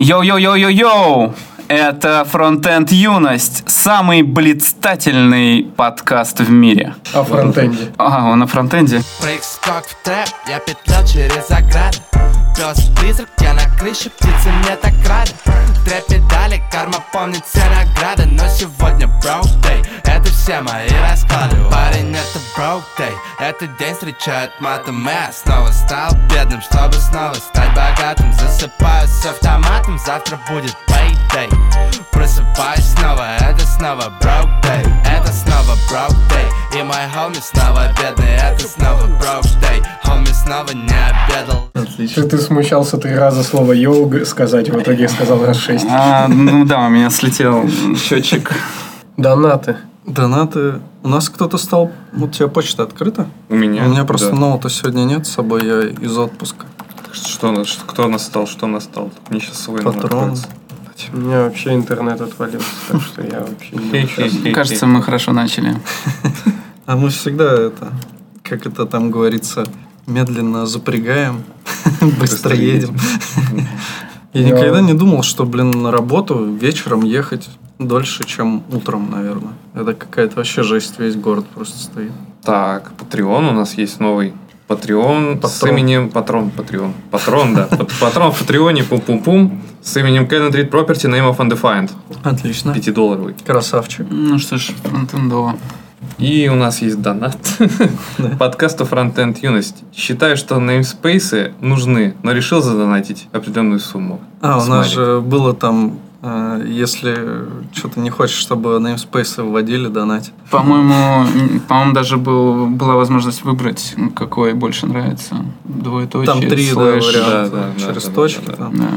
Йоу-йоу-йоу-йоу! Это Фронтенд Юность, самый блистательный подкаст в мире. О фронтенде. А, он на фронтенде. Прыг-скок в трэп, я петлял через ограды Пес-призрак, я на крыше, птицы мне так рады. Две педали, карма помнит все награды. Но сегодня broke day, это все мои расклады. Парень, это broke day, этот день встречает матом. Я снова стал бедным, чтобы снова стать богатым. Засыпаю с автоматом, завтра будет payday. Просыпаюсь снова, это снова broke day Это снова broke day. И мой homie снова бедный, это снова broke day. Homie снова не обедал. Ты, ты смущался три раза слово йоу г- сказать, в итоге сказал раз шесть. А, ну да, у меня слетел счетчик. Донаты. Донаты. У нас кто-то стал... Вот у тебя почта открыта? У меня. У меня просто да. ноута сегодня нет с собой, я из отпуска. Что, у нас- что- кто настал, что настал? Мне сейчас свой номер Патрон. У меня вообще интернет отвалился, так что я вообще не. Кажется, мы хорошо начали. А мы всегда это, как это там говорится, медленно запрягаем, быстро едем. Я никогда не думал, что, блин, на работу вечером ехать дольше, чем утром, наверное. Это какая-то вообще жесть, весь город просто стоит. Так, Patreon у нас есть новый. Patreon с именем Патрон. Патреон. Патрон, да. Пат- Патрон в Патреоне, пум-пум-пум. С именем Canon Read Property Name of Undefined. Отлично. Пятидолларовый. Красавчик. Ну что ж, фронтендово. И у нас есть донат. Подкасту Frontend Юность. Считаю, что namespace нужны, но решил задонатить определенную сумму. А, у нас же было там, э, если что-то не хочешь, чтобы namespace вводили, донать. По-моему, по-моему, даже был, была возможность выбрать, какой больше нравится. Двоеточие, Там три да, слэш. варианта да, да, через да, да, точки. да, да. там. Да,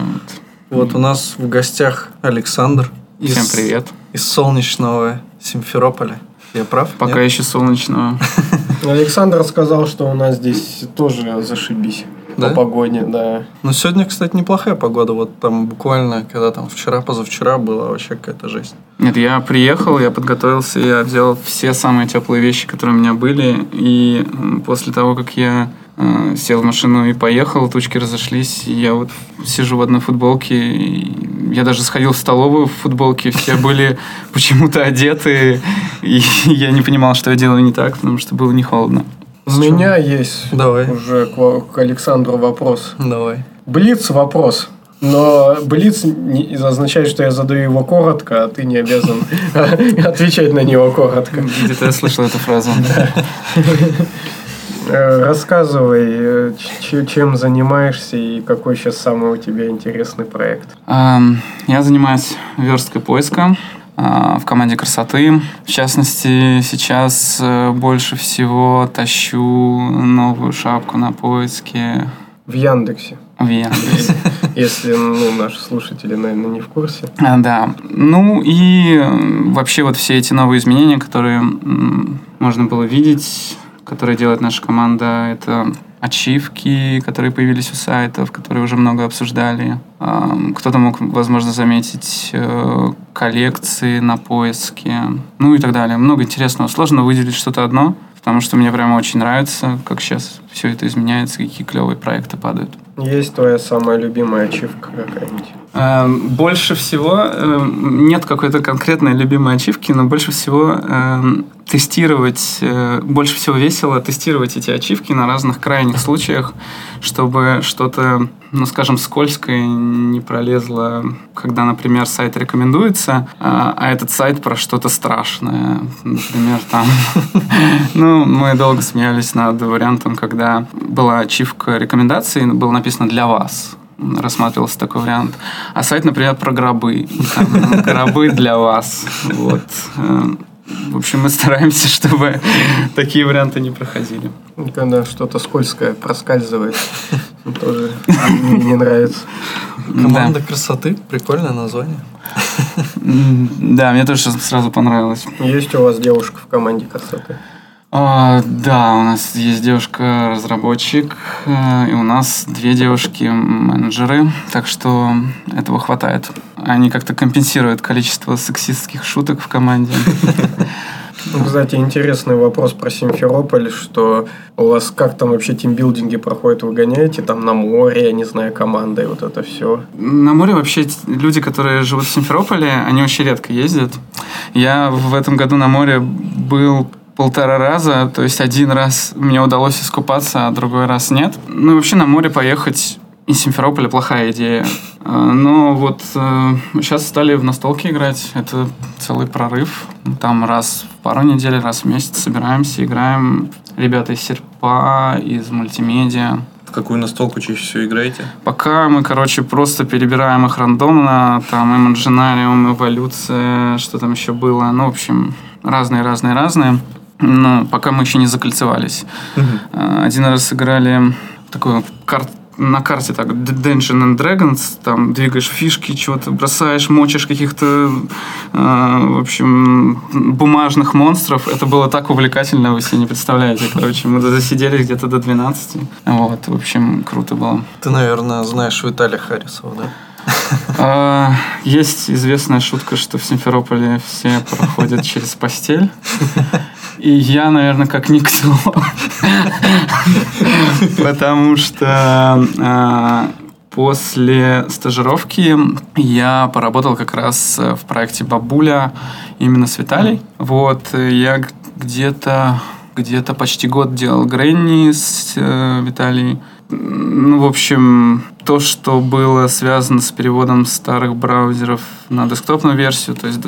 вот. Вот у нас в гостях Александр из, Всем привет. из солнечного Симферополя. Я прав? Пока Нет? еще солнечного. Александр сказал, что у нас здесь тоже зашибись. Да? По погоде, да. Ну, сегодня, кстати, неплохая погода. Вот там буквально, когда там вчера, позавчера была вообще какая-то жесть. Нет, я приехал, я подготовился, я взял все самые теплые вещи, которые у меня были, и после того, как я сел в машину и поехал, тучки разошлись, и я вот сижу в одной футболке, я даже сходил в столовую в футболке, все были почему-то одеты, и я не понимал, что я делаю не так, потому что было не холодно. У меня есть Давай. уже к, к Александру вопрос. Давай. Блиц вопрос. Но Блиц не- означает, что я задаю его коротко, а ты не обязан отвечать на него коротко. Где-то я слышал эту фразу. Э, Рассказывай, э, чем занимаешься и какой сейчас самый у тебя интересный проект. Ам, Я занимаюсь версткой поиска а, в команде красоты. В частности, сейчас э, больше всего тащу новую шапку на поиске В Яндексе. в Яндексе. Если ну, наши слушатели, наверное, не в курсе. Да. Ну и э, вообще вот все эти новые изменения, которые можно было видеть, которые делает наша команда, это ачивки, которые появились у сайтов, которые уже много обсуждали. Кто-то мог, возможно, заметить э, коллекции на поиске, ну и так далее. Много интересного. Сложно выделить что-то одно, потому что мне прямо очень нравится, как сейчас все это изменяется, какие клевые проекты падают. Есть твоя самая любимая ачивка какая-нибудь? Эм, Больше всего эм, нет какой-то конкретной любимой ачивки, но больше всего эм, тестировать, э, больше всего весело тестировать эти ачивки на разных крайних случаях, чтобы что-то, ну скажем, скользкое не пролезло, когда, например, сайт рекомендуется, а а этот сайт про что-то страшное. Например, там... Ну, мы долго смеялись над вариантом, когда была ачивка рекомендаций, было написано «для вас» рассматривался такой вариант. А сайт, например, про гробы. Там, ну, гробы для вас. Вот. Э, В общем, мы стараемся, чтобы такие варианты не проходили. Когда что-то скользкое проскальзывает, тоже не нравится. Команда красоты. Прикольное название. Да, мне тоже сразу понравилось. Есть у вас девушка в команде красоты? А, да, у нас есть девушка-разработчик, э, и у нас две девушки-менеджеры, так что этого хватает. Они как-то компенсируют количество сексистских шуток в команде. Ну, Кстати, интересный вопрос про Симферополь, что у вас как там вообще тимбилдинги проходят, вы гоняете там на море, я не знаю, командой, вот это все. На море вообще люди, которые живут в Симферополе, они очень редко ездят. Я в этом году на море был полтора раза, то есть один раз мне удалось искупаться, а другой раз нет. Ну, вообще на море поехать из Симферополя плохая идея. А, Но вот э, сейчас стали в настолки играть. Это целый прорыв. Там раз в пару недель, раз в месяц собираемся, играем. Ребята из Серпа, из мультимедиа. В какую настолку чаще всего играете? Пока мы, короче, просто перебираем их рандомно, там Imaginarium, Эволюция, что там еще было, ну, в общем, разные-разные-разные. Но пока мы еще не закольцевались. А, Один раз играли такую кар- на карте так, Dungeon and Dragons, там двигаешь фишки, что-то бросаешь, мочишь каких-то, э, в общем, бумажных монстров. Это было так увлекательно, вы себе не представляете. Короче, мы засиделись где-то до 12. Вот, в общем, круто было. Ты, наверное, знаешь Виталия Харисова, да? А, Есть известная шутка, что в Симферополе все проходят через постель. И я, наверное, как никто. Потому что а, после стажировки я поработал как раз в проекте «Бабуля» именно с Виталий. Вот, я где-то где-то почти год делал Гренни с э, Виталией. Ну, в общем, то, что было связано с переводом старых браузеров на десктопную версию, то есть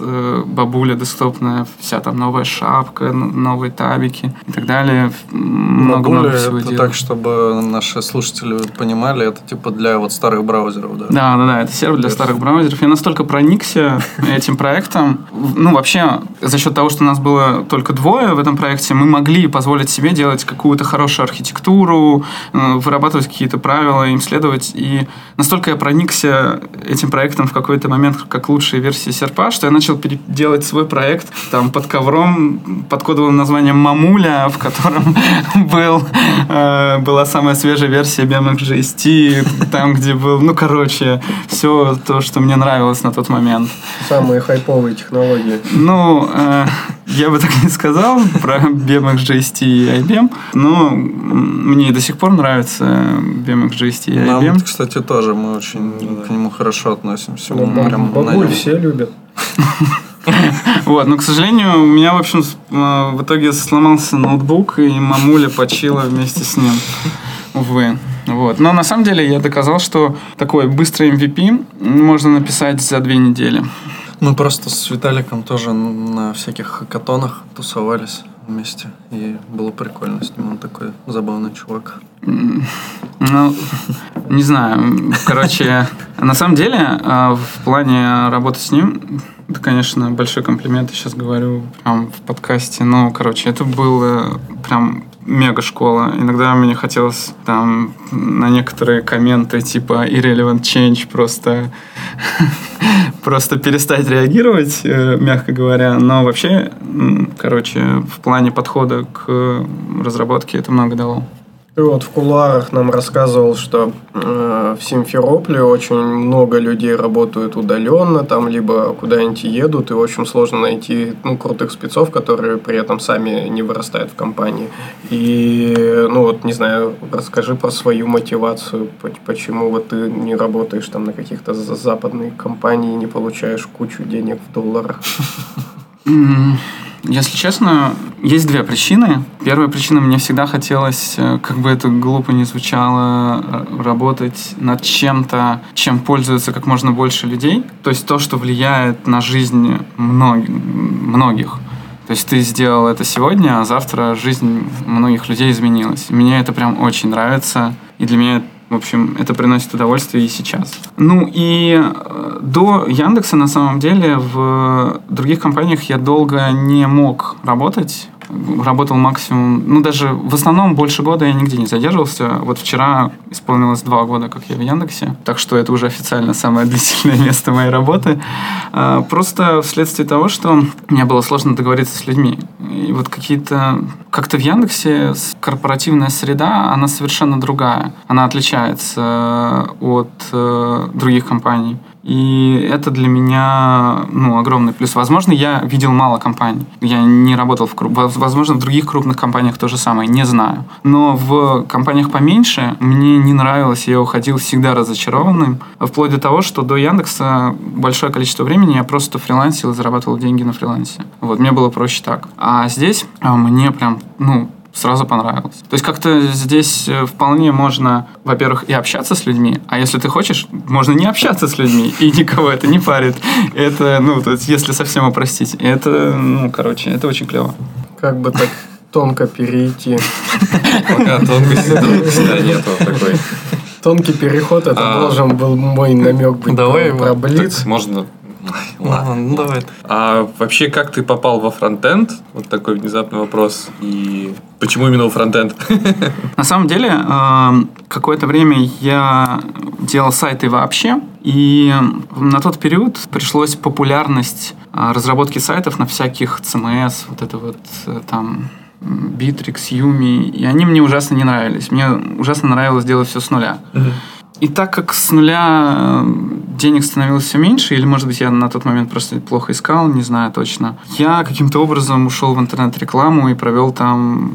э, бабуля десктопная, вся там новая шапка, новые табики и так далее. Много-много Бабуля, всего это делал. так, чтобы наши слушатели понимали, это типа для вот старых браузеров, да? Да, да, да, это сервер для старых браузеров. Я настолько проникся этим проектом. Ну, вообще, за счет того, что у нас было только двое в этом проекте, мы могли позволить себе делать какую-то хорошую архитектуру, э, вырабатывать какие-то правила, им следовать. И настолько я проникся этим проектом в какой-то момент как лучшей версии серпа, что я начал делать свой проект там под ковром, под кодовым названием Мамуля, в котором был, э, была самая свежая версия BMXGST, там, где был, ну, короче, все то, что мне нравилось на тот момент. Самые хайповые технологии. Ну, э, я бы так не сказал про BMXGST и IBM, но мне до сих пор нравится BMXGST и Нам, IBM. кстати, тоже мы очень к нему хорошо относимся. Ну, Мы прям бабуль все любят. Вот, но, к сожалению, у меня, в общем, э, в итоге сломался ноутбук, и мамуля почила вместе с ним. Увы. Вот. Но на самом деле я доказал, что такой быстрый MVP можно написать за две недели. Мы просто с Виталиком тоже на всяких хакатонах тусовались вместе. И было прикольно с ним. Он такой забавный чувак. Ну, не знаю. Короче, на самом деле, э, в плане работы с ним, это, конечно, большой комплимент, я сейчас говорю прям в подкасте, но, короче, это было прям мега школа. Иногда мне хотелось там на некоторые комменты типа irrelevant change просто просто перестать реагировать, э, мягко говоря. Но вообще, короче, в плане подхода к разработке это много дало. Ты вот в кулуарах нам рассказывал, что э, в Симферополе очень много людей работают удаленно, там либо куда-нибудь едут, и очень сложно найти ну, крутых спецов, которые при этом сами не вырастают в компании. И, ну вот, не знаю, расскажи про свою мотивацию, по- почему вот ты не работаешь там на каких-то за- западные компании, не получаешь кучу денег в долларах. Если честно, есть две причины. Первая причина, мне всегда хотелось, э, как бы это глупо не звучало, э, работать над чем-то, чем пользуется как можно больше людей. То есть то, что влияет на жизнь мног- многих. То есть ты сделал это сегодня, а завтра жизнь многих людей изменилась. Мне это прям очень нравится. И для меня в общем, это приносит удовольствие и сейчас. Ну и э, до Яндекса, на самом деле, в других компаниях я долго не мог работать. Работал максимум, ну даже в основном больше года я нигде не задерживался. Вот вчера исполнилось два года, как я в Яндексе. Так что это уже официально самое длительное место моей работы. А, Просто вследствие того, что мне было сложно договориться с людьми. И вот какие-то... Как-то в Яндексе с корпоративная среда, она совершенно другая. Она отличается от э, других компаний. И это для меня ну, огромный плюс. Возможно, я видел мало компаний. Я не работал в. Возможно, в других крупных компаниях то же самое. Не знаю. Но в компаниях поменьше мне не нравилось. Я уходил всегда разочарованным. Вплоть до того, что до Яндекса большое количество времени я просто фрилансил и зарабатывал деньги на фрилансе. Вот, мне было проще так. А здесь а, мне прям, ну, сразу понравилось. То есть как-то здесь э, вполне можно, во-первых, и общаться с людьми, а если ты хочешь, можно не общаться с людьми, и никого это не парит. Это, ну, то есть, если совсем упростить. Это, ну, короче, это очень клево. Как бы так тонко перейти. Пока тонкости нету такой. Тонкий переход, это А. должен был мой намек быть Давай про, Блиц. Можно Ладно, ну давай. А вообще, как ты попал во фронтенд? Вот такой внезапный вопрос. И почему именно во фронтенд? На самом деле, эм, какое-то время я делал сайты вообще, и на тот период пришлось популярность э, разработки сайтов на всяких CMS, вот это вот э, там Bittrex, Yumi, и они мне ужасно не нравились. Мне ужасно нравилось делать все с нуля. И так как с нуля э, денег становилось все меньше, или, может быть, я на тот момент просто плохо искал, не знаю точно, я каким-то образом ушел в интернет-рекламу и провел там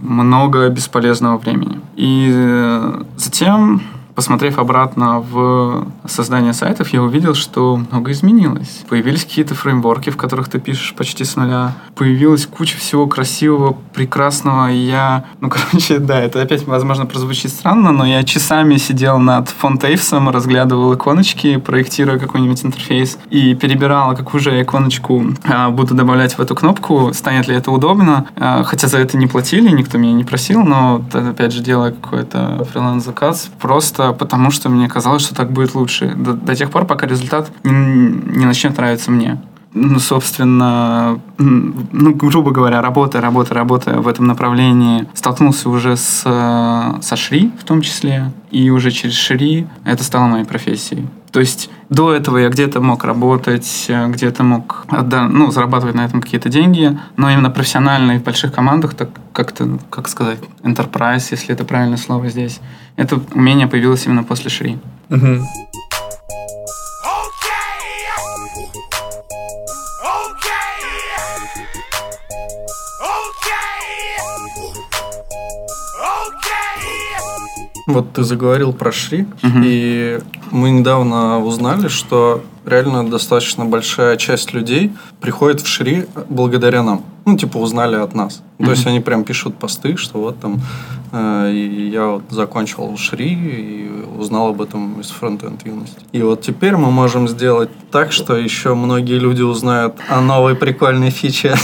много бесполезного времени. И э, затем, посмотрев обратно в создание сайтов, я увидел, что много изменилось. Появились какие-то фреймворки, в которых ты пишешь почти с нуля. Появилась куча всего красивого, прекрасного. И я, ну, короче, да, это опять, возможно, прозвучит странно, но я часами сидел над фонтейфсом, разглядывал иконочки, проектируя какой-нибудь интерфейс и перебирал, какую же иконочку а, буду добавлять в эту кнопку, станет ли это удобно. А, хотя за это не платили, никто меня не просил, но, опять же, делая какой-то фриланс-заказ, просто потому что мне казалось, что так будет лучше. До, до тех пор, пока результат не, не начнет нравиться мне. Ну, собственно, ну, грубо говоря, работая, работая, работая в этом направлении, столкнулся уже с, э, со Шри в том числе, и уже через Шри это стало моей профессией. То есть до этого я где-то мог работать, э, где-то мог отда- ну, зарабатывать на этом какие-то деньги, но именно профессионально и в больших командах, так как-то, ну, как сказать, enterprise, если это правильное слово здесь, это умение появилось именно после Шри. Вот ты заговорил про Шри, Мгм. и мы недавно узнали, что реально достаточно большая часть людей приходит в Шри благодаря нам. Ну, типа, узнали от нас. То есть они прям пишут посты, что вот там э, я вот закончил Шри и узнал об этом из фронтенд юности. И вот теперь мы можем сделать так, что еще многие люди узнают о новой прикольной фиче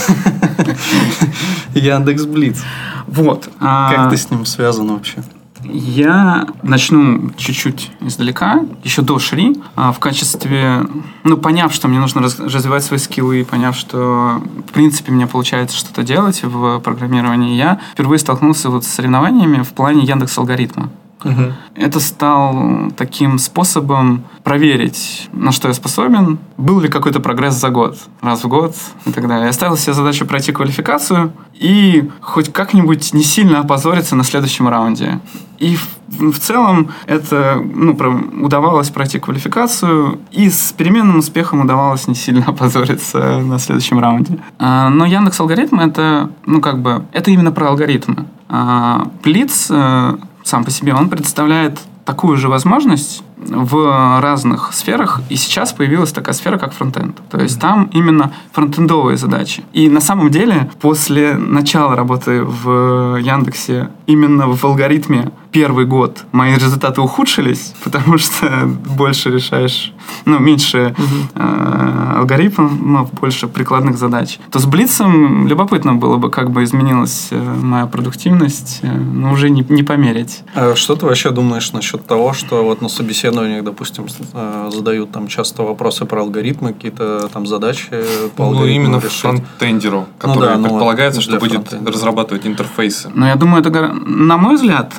Яндекс Блиц. Вот. а, Как ты с ним связан вообще? Я начну чуть-чуть издалека, еще до Шри, а, в качестве, ну, поняв, что мне нужно раз- развивать свои скиллы, поняв, что, в принципе, мне получается что-то делать в программировании, я впервые столкнулся вот с соревнованиями в плане Яндекс алгоритма. Это стал таким способом проверить, на что я способен, был ли какой-то прогресс за год, раз в год и так далее. Я ставил себе задачу пройти квалификацию и хоть как-нибудь не сильно опозориться на следующем раунде. И в, в целом это ну, про- удавалось пройти квалификацию, и с переменным успехом удавалось не сильно опозориться на следующем раунде. А, но Яндекс алгоритмы это, ну как бы, это именно про алгоритмы. А, Блиц э, сам по себе, он представляет такую же возможность в разных сферах, и сейчас появилась такая сфера, как фронтенд. То есть там именно фронтендовые задачи. И на самом деле после начала работы в Яндексе именно в алгоритме первый год мои результаты ухудшились, потому что больше решаешь, ну, меньше э, алгоритмов, больше прикладных задач. То с Блицем любопытно было бы, как бы изменилась э, моя продуктивность, э, но уже не, не померить. А что ты вообще думаешь насчет того, что вот на собеседованиях, допустим, э, задают там часто вопросы про алгоритмы, какие-то там задачи по Ну, именно решить? фронтендеру, который да, ну, предполагается, что для будет фронтендера. разрабатывать интерфейсы. Но я думаю, это, на мой взгляд,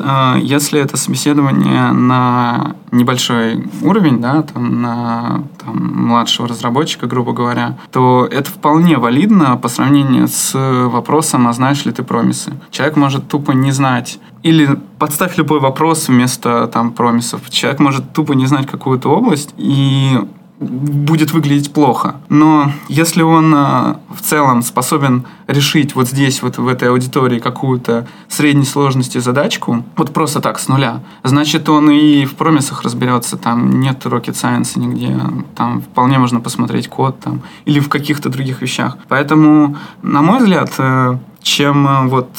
если это собеседование на небольшой уровень, да, там, на там, младшего разработчика, грубо говоря, то это вполне валидно по сравнению с вопросом, а знаешь ли ты промисы. Человек может тупо не знать или подставь любой вопрос вместо там промисов. Человек может тупо не знать какую-то область, и будет выглядеть плохо. Но если он э, в целом способен решить вот здесь, вот в этой аудитории какую-то средней сложности задачку, вот просто так, с нуля, значит, он и в промисах разберется, там нет rocket science нигде, там вполне можно посмотреть код там, или в каких-то других вещах. Поэтому, на мой взгляд, э, чем э, вот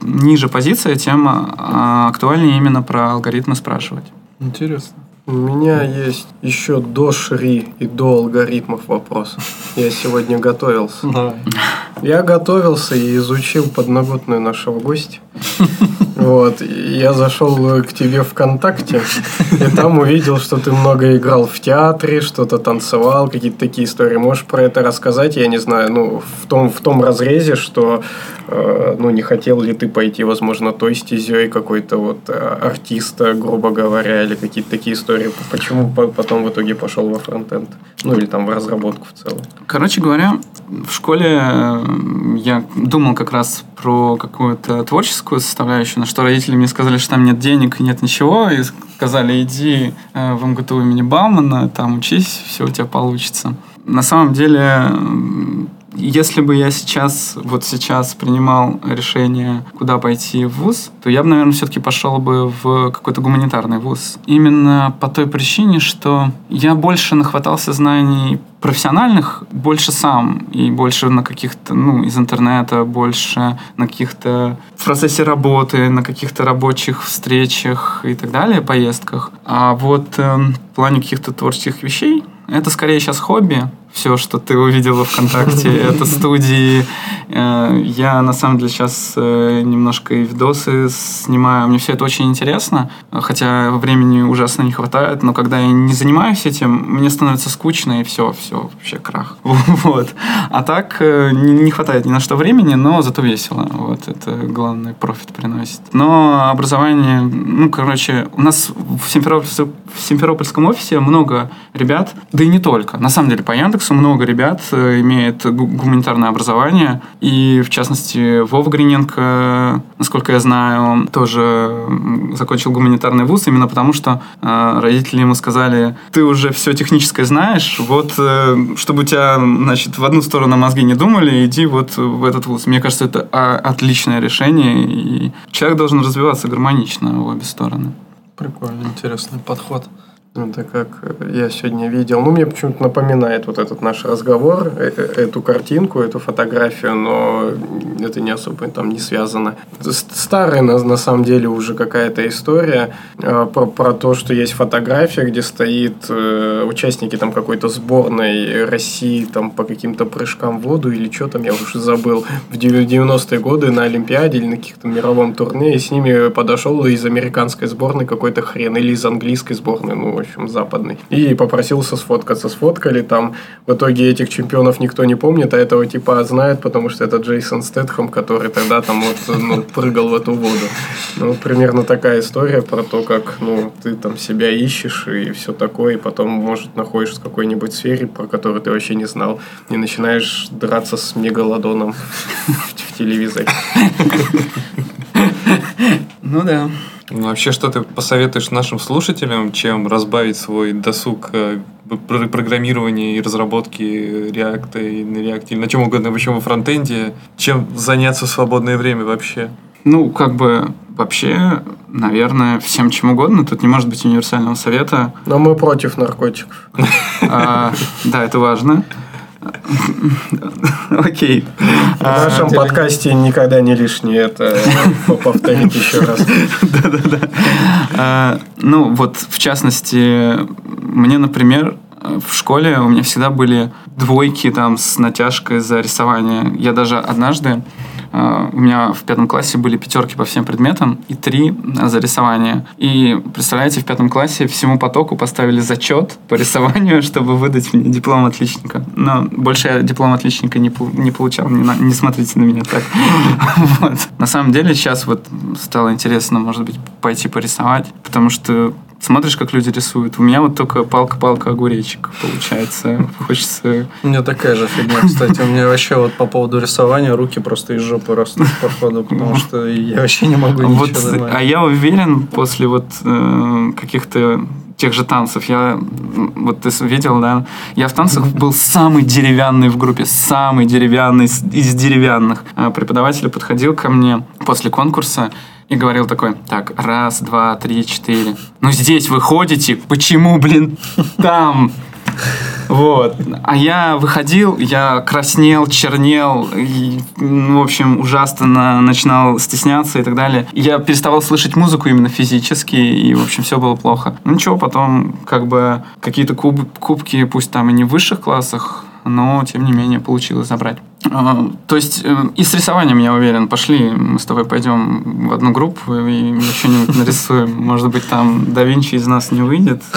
ниже позиция, тем актуальнее именно про алгоритмы спрашивать. Интересно. У меня есть еще до Шри и до алгоритмов вопрос. Я сегодня готовился. Я готовился и изучил подноготную нашего гостя. Вот. Я зашел к тебе ВКонтакте, и там увидел, что ты много играл в театре, что-то танцевал, какие-то такие истории. Можешь про это рассказать? Я не знаю, ну, в том, в том разрезе, что, э, ну, не хотел ли ты пойти, возможно, той стезей какой-то вот э, артиста, грубо говоря, или какие-то такие истории. Почему потом в итоге пошел во фронтенд? Ну, или там в разработку в целом. Короче говоря, в школе э, я думал как раз про какую-то творческую составляющую, на что родители мне сказали, что там нет денег и нет ничего, и сказали, иди э, в МГТУ имени Баумана, там учись, все у тебя получится. На самом деле, если бы я сейчас, вот сейчас принимал решение, куда пойти в ВУЗ, то я бы, наверное, все-таки пошел бы в какой-то гуманитарный ВУЗ. Именно по той причине, что я больше нахватался знаний профессиональных больше сам и больше на каких-то, ну, из интернета, больше на каких-то в процессе работы, на каких-то рабочих встречах и так далее, поездках. А вот э, в плане каких-то творческих вещей это скорее сейчас хобби, все, что ты увидела ВКонтакте, это студии. Э, я, на самом деле, сейчас э, немножко и видосы снимаю. Мне все это очень интересно, хотя времени ужасно не хватает, но когда я не занимаюсь этим, мне становится скучно, и все, все, вообще крах. Вот. А так э, не хватает ни на что времени, но зато весело. Вот это главный профит приносит. Но образование, ну, короче, у нас в Симферопольском, в Симферопольском офисе много ребят, да и не только. На самом деле, по Яндексу Яндексу много ребят э, имеет гуманитарное образование. И, в частности, Вова Гриненко, насколько я знаю, тоже закончил гуманитарный вуз именно потому, что э, родители ему сказали, ты уже все техническое знаешь, вот э, чтобы у тебя, значит, в одну сторону мозги не думали, иди вот в этот вуз. Мне кажется, это а, отличное решение, и человек должен развиваться гармонично в обе стороны. Прикольно, интересный подход. Это как я сегодня видел. Ну, мне почему-то напоминает вот этот наш разговор, э, э, эту картинку, эту фотографию, но это не особо там не связано. Старая, на, на самом деле, уже какая-то история э, про, про то, что есть фотография, где стоит э, участники там какой-то сборной России там по каким-то прыжкам в воду или что там, я уже забыл, в 90-е годы на Олимпиаде или на каких-то мировом турне, и с ними подошел из американской сборной какой-то хрен, или из английской сборной, ну, общем, западный. И попросился сфоткаться. Сфоткали там. В итоге этих чемпионов никто не помнит, а этого типа знает, потому что это Джейсон Стэтхэм, который тогда там вот ну, прыгал в эту воду. Ну, примерно такая история про то, как ну, ты там себя ищешь и все такое, и потом, может, находишься в какой-нибудь сфере, про которую ты вообще не знал, и начинаешь драться с мегалодоном в телевизоре. Ну да. Ну, вообще, что ты посоветуешь нашим слушателям, чем разбавить свой досуг э, программирования и разработки React и на React, или на чем угодно, причем во фронтенде, чем заняться в свободное время вообще? Ну, как бы вообще, наверное, всем чем угодно. Тут не может быть универсального совета. Но мы против наркотиков. А, да, это важно. Окей. В нашем подкасте никогда не лишнее это повторить еще раз. Да-да-да. А, ну, вот, в частности, мне, например, в школе у меня всегда были двойки там с натяжкой за рисование. Я даже однажды у меня в пятом классе были пятерки по всем предметам и три за рисование. И, представляете, в пятом классе всему потоку поставили зачет по рисованию, чтобы выдать мне диплом отличника. Но больше я диплом отличника не, не получал, не, на, не смотрите на меня так. На самом деле сейчас вот стало интересно, может быть, пойти порисовать, потому что смотришь, как люди рисуют. У меня вот только палка-палка огуречек получается. Хочется... У меня такая же фигня, кстати. У меня вообще вот по поводу рисования руки просто из жопы растут по ходу, потому что я вообще не могу ничего вот, А я уверен, после вот э, каких-то тех же танцев. Я, вот ты видел, да? Я в танцах был самый деревянный в группе, самый деревянный из деревянных. А преподаватель подходил ко мне после конкурса и говорил такой, так, раз, два, три, четыре. Ну, здесь вы ходите, почему, блин, там? Вот. А я выходил, я краснел, чернел, и, ну, в общем, ужасно начинал стесняться и так далее. Я переставал слышать музыку именно физически, и, в общем, все было плохо. Ну ничего, потом, как бы, какие-то куб, кубки, пусть там и не в высших классах, но, тем не менее, получилось забрать. А, то есть э, и с рисованием, я уверен, пошли, мы с тобой пойдем в одну группу и что-нибудь нарисуем. Может быть, там да Винчи из нас не выйдет.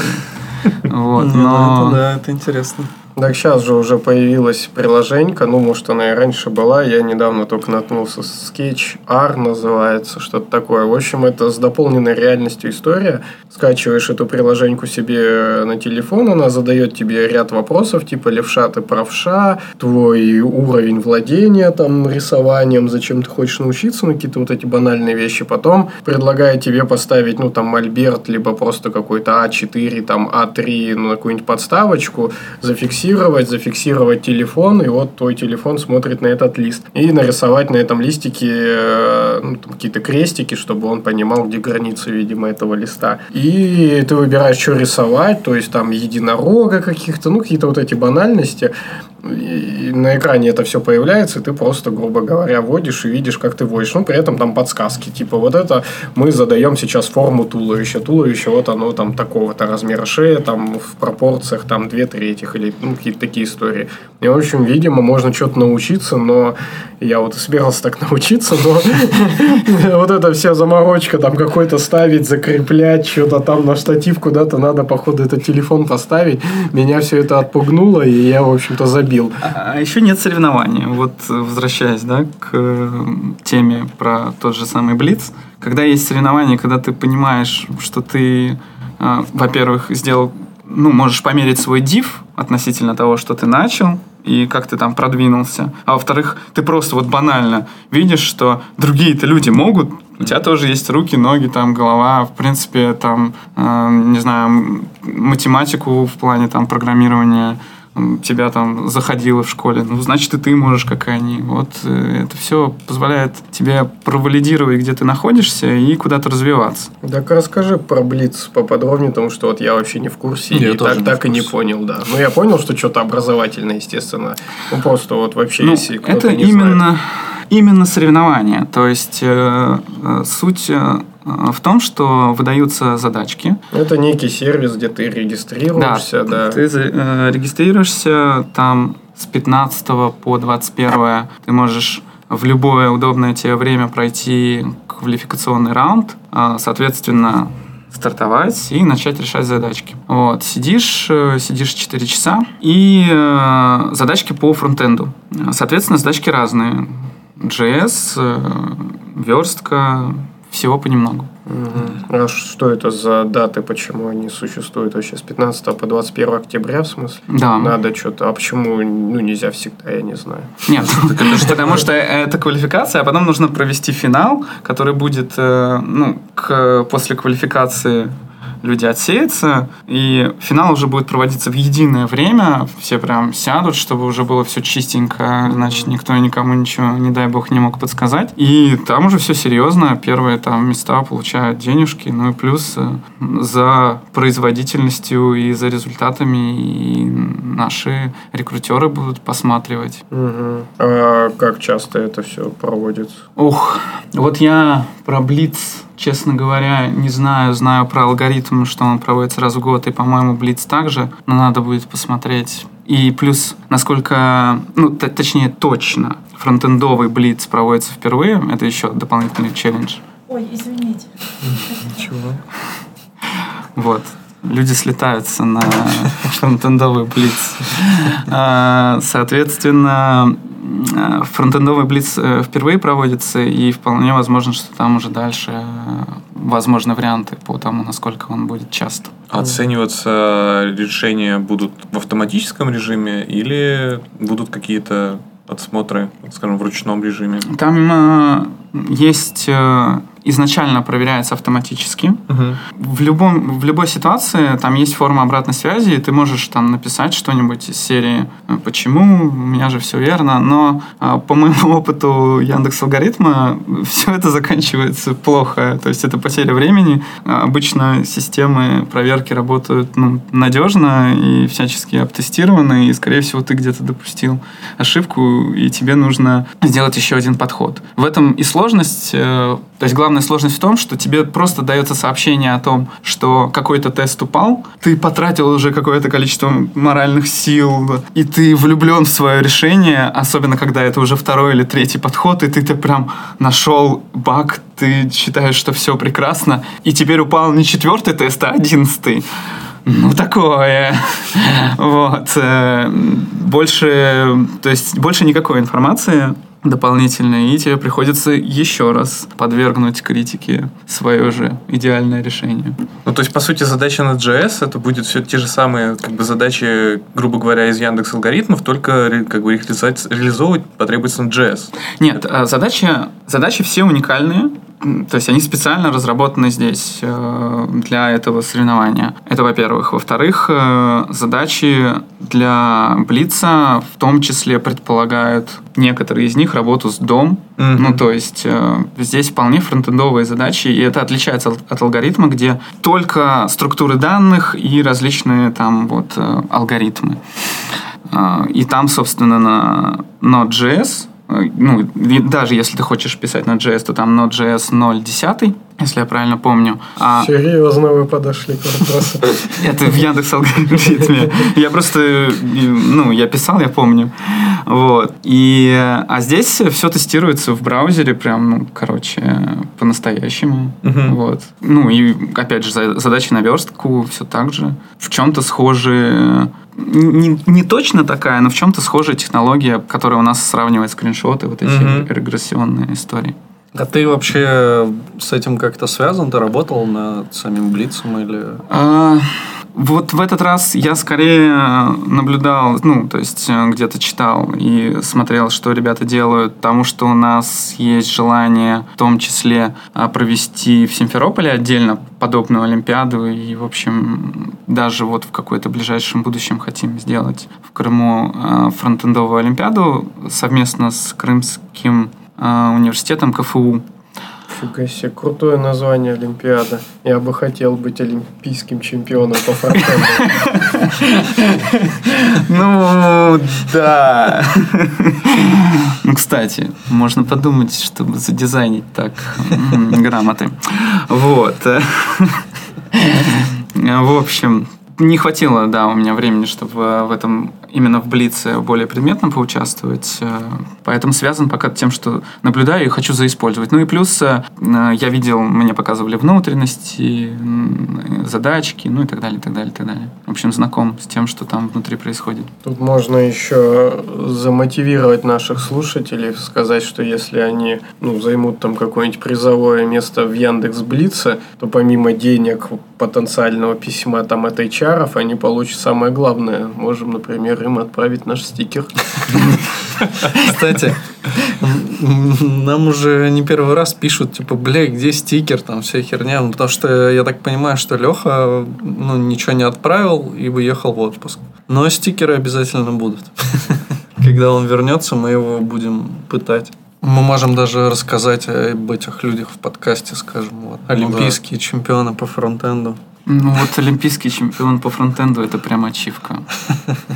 Вот, ну, но... Да, это интересно. Так сейчас же уже появилась приложенька, ну, может, она и раньше была, я недавно только наткнулся, Sketch R называется, что-то такое. В общем, это с дополненной реальностью история. Скачиваешь эту приложеньку себе на телефон, она задает тебе ряд вопросов, типа левша ты правша, твой уровень владения там рисованием, зачем ты хочешь научиться, ну, какие-то вот эти банальные вещи. Потом предлагает тебе поставить, ну, там, мольберт, либо просто какой-то А4, там, А3, ну, какую-нибудь подставочку, зафиксировать зафиксировать, зафиксировать телефон, и вот твой телефон смотрит на этот лист. И нарисовать на этом листике э, ну, какие-то крестики, чтобы он понимал, где границы, видимо, этого листа. И ты выбираешь, что рисовать, то есть там единорога каких-то, ну, какие-то вот эти банальности и на экране это все появляется, и ты просто, грубо говоря, вводишь и видишь, как ты вводишь. Ну, при этом там подсказки. Типа, вот это мы задаем сейчас форму туловища. Туловище, вот оно там такого-то размера шея, там в пропорциях там две третьих или ну, какие-то такие истории. И, в общем, видимо, можно что-то научиться, но я вот собирался так научиться, но вот эта вся заморочка, там какой-то ставить, закреплять, что-то там на штатив куда-то надо, походу, этот телефон поставить. Меня все это отпугнуло, и я, в общем-то, забил. А, а еще нет соревнований. Вот возвращаясь да, к э, теме про тот же самый Блиц. Когда есть соревнования, когда ты понимаешь, что ты, э, во-первых, сделал, ну, можешь померить свой див относительно того, что ты начал, и как ты там продвинулся. А во-вторых, ты просто вот банально видишь, что другие-то люди могут, у тебя тоже есть руки, ноги, там, голова, в принципе, там, э, не знаю, математику в плане там программирования тебя там заходило в школе, ну, значит, и ты можешь, как и они. Вот э, это все позволяет тебе провалидировать, где ты находишься, и куда-то развиваться. Так расскажи про Блиц поподробнее, потому что вот я вообще не в курсе, я и так, так и не понял, да. Ну, я понял, что что-то образовательное, естественно. Ну, просто вот вообще, ну, если кто-то не именно, знает. именно соревнования. То есть, э, э суть Э, в том, что выдаются задачки. Это некий сервис, где ты регистрируешься, да. да. Ты э, регистрируешься там с 15 по 21 ты можешь в любое удобное тебе время пройти квалификационный раунд, э, соответственно, стартовать и начать решать задачки. Вот, сидишь, э, сидишь 4 часа, и э, задачки по фронтенду. Соответственно, задачки разные. JS, э, верстка, всего понемногу. Угу. А что это за даты, почему они существуют вообще с 15 по 21 октября, в смысле? Да. Надо что-то, а почему ну, нельзя всегда, я не знаю. Нет, потому что это квалификация, а потом нужно провести финал, который будет э, ну, после квалификации люди отсеются, и финал уже будет проводиться в единое время, все прям сядут, чтобы уже было все чистенько, значит, никто никому ничего, не дай бог, не мог подсказать. И там уже все серьезно, первые там места получают денежки, ну и плюс э, за производительностью и за результатами и наши рекрутеры будут посматривать. Угу. А как часто это все проводится? Ух, вот я про Блиц Честно говоря, не знаю, знаю про алгоритм, что он проводится раз в год, и, по-моему, Блиц также, но надо будет посмотреть. И плюс, насколько, ну, точнее, точно, фронтендовый блиц проводится впервые. Это еще дополнительный челлендж. Ой, извините. Ничего. Вот. Люди слетаются на фронтендовый блиц. А, Соответственно, фронтендовый блиц э, впервые проводится, и вполне возможно, что там уже дальше э, возможны варианты по тому, насколько он будет часто. Оцениваться решения будут в автоматическом режиме или будут какие-то отсмотры, скажем, в ручном режиме? Там э, есть э, изначально проверяется автоматически. В, любом, в любой ситуации там есть форма обратной связи, и ты можешь там написать что-нибудь из серии э, «Почему? У меня же все верно». Но э, по моему опыту Яндекс алгоритма все это заканчивается плохо. То есть это потеря времени. Э, Обычно системы проверки работают ну, надежно и всячески обтестированы, и, скорее всего, ты где-то допустил ошибку, и тебе нужно сделать еще один подход. В этом и сложность. То есть главная сложность в том, что тебе просто дается сообщение о том, что какой-то тест упал, ты потратил уже какое-то количество моральных сил, и ты влюблен в свое решение, особенно когда это уже второй или третий подход, и ты-то прям нашел баг, ты считаешь, что все прекрасно, и теперь упал не четвертый тест, а одиннадцатый. Ну, такое. Вот. э, Больше, то есть, больше никакой информации дополнительной, и тебе приходится еще раз подвергнуть критике свое же идеальное решение. Ну, то есть, по сути, задача на JS это будет все те же самые как бы, задачи, грубо говоря, из Яндекс алгоритмов, только как бы их реализовать, реализовывать потребуется на JS. Нет, а задачи, задачи все уникальные, то есть они специально разработаны здесь э, для этого соревнования. Это во-первых. Во-вторых, э, задачи для Блица в том числе предполагают некоторые из них работу с дом. Мгм. Ну, то есть э, здесь вполне фронтендовые задачи, и это отличается от, от алгоритма, где только структуры данных и различные там вот алгоритмы. И там, собственно, на Node.js, ну, и даже если ты хочешь писать на JS, то там Node.js 0.10, если я правильно помню. А Серьезно вы подошли к вопросу. это в Яндекс алгоритме. Я просто, э, ну, я писал, я помню. Вот. И, э, а здесь все тестируется в браузере прям, ну, короче, по-настоящему. Вот. Ну, и, опять же, за- задачи на верстку все так же. В чем-то схожи не, не точно такая, но в чем-то схожая технология, которая у нас сравнивает скриншоты, вот эти Мгм. регрессионные истории. А ты вообще с этим как-то связан? Ты работал над самим Блицем или... А, Вот в этот раз я скорее наблюдал, ну, то есть э, где-то читал и смотрел, что ребята делают, потому что у нас есть желание в том числе а, провести в Симферополе отдельно подобную Олимпиаду и, в общем, даже вот в какой-то ближайшем будущем хотим сделать в Крыму фронтендовую Олимпиаду совместно с Крымским университетом КФУ. Фига себе, крутое название Олимпиада. Я бы хотел быть олимпийским чемпионом по фронтенду. Ну, да. Ну, кстати, можно подумать, чтобы задизайнить так грамоты. Вот. В общем, не хватило, да, у меня времени, чтобы в этом именно в Блице более предметно поучаствовать. Э, Поэтому связан пока тем, что наблюдаю и хочу заиспользовать. Ну и плюс э, я видел, мне показывали внутренности, задачки, ну и так далее, и так далее, и так далее. В общем, знаком с тем, что там внутри происходит. Тут можно еще замотивировать наших слушателей, сказать, что если они ну, займут там какое-нибудь призовое место в Яндекс Блице, то помимо денег потенциального письма там от HR, они получат самое главное. Можем, например, им отправить наш стикер. Кстати, нам уже не первый раз пишут, типа, бля, где стикер, там вся херня. Ну, потому что я так понимаю, что Леха ну, ничего не отправил и уехал в отпуск. Но стикеры обязательно будут. Когда он вернется, мы его будем пытать. Мы можем даже рассказать об этих людях в подкасте, скажем, вот. Олимпийские чемпионы по фронтенду. Ну вот олимпийский чемпион по фронтенду это прям ачивка.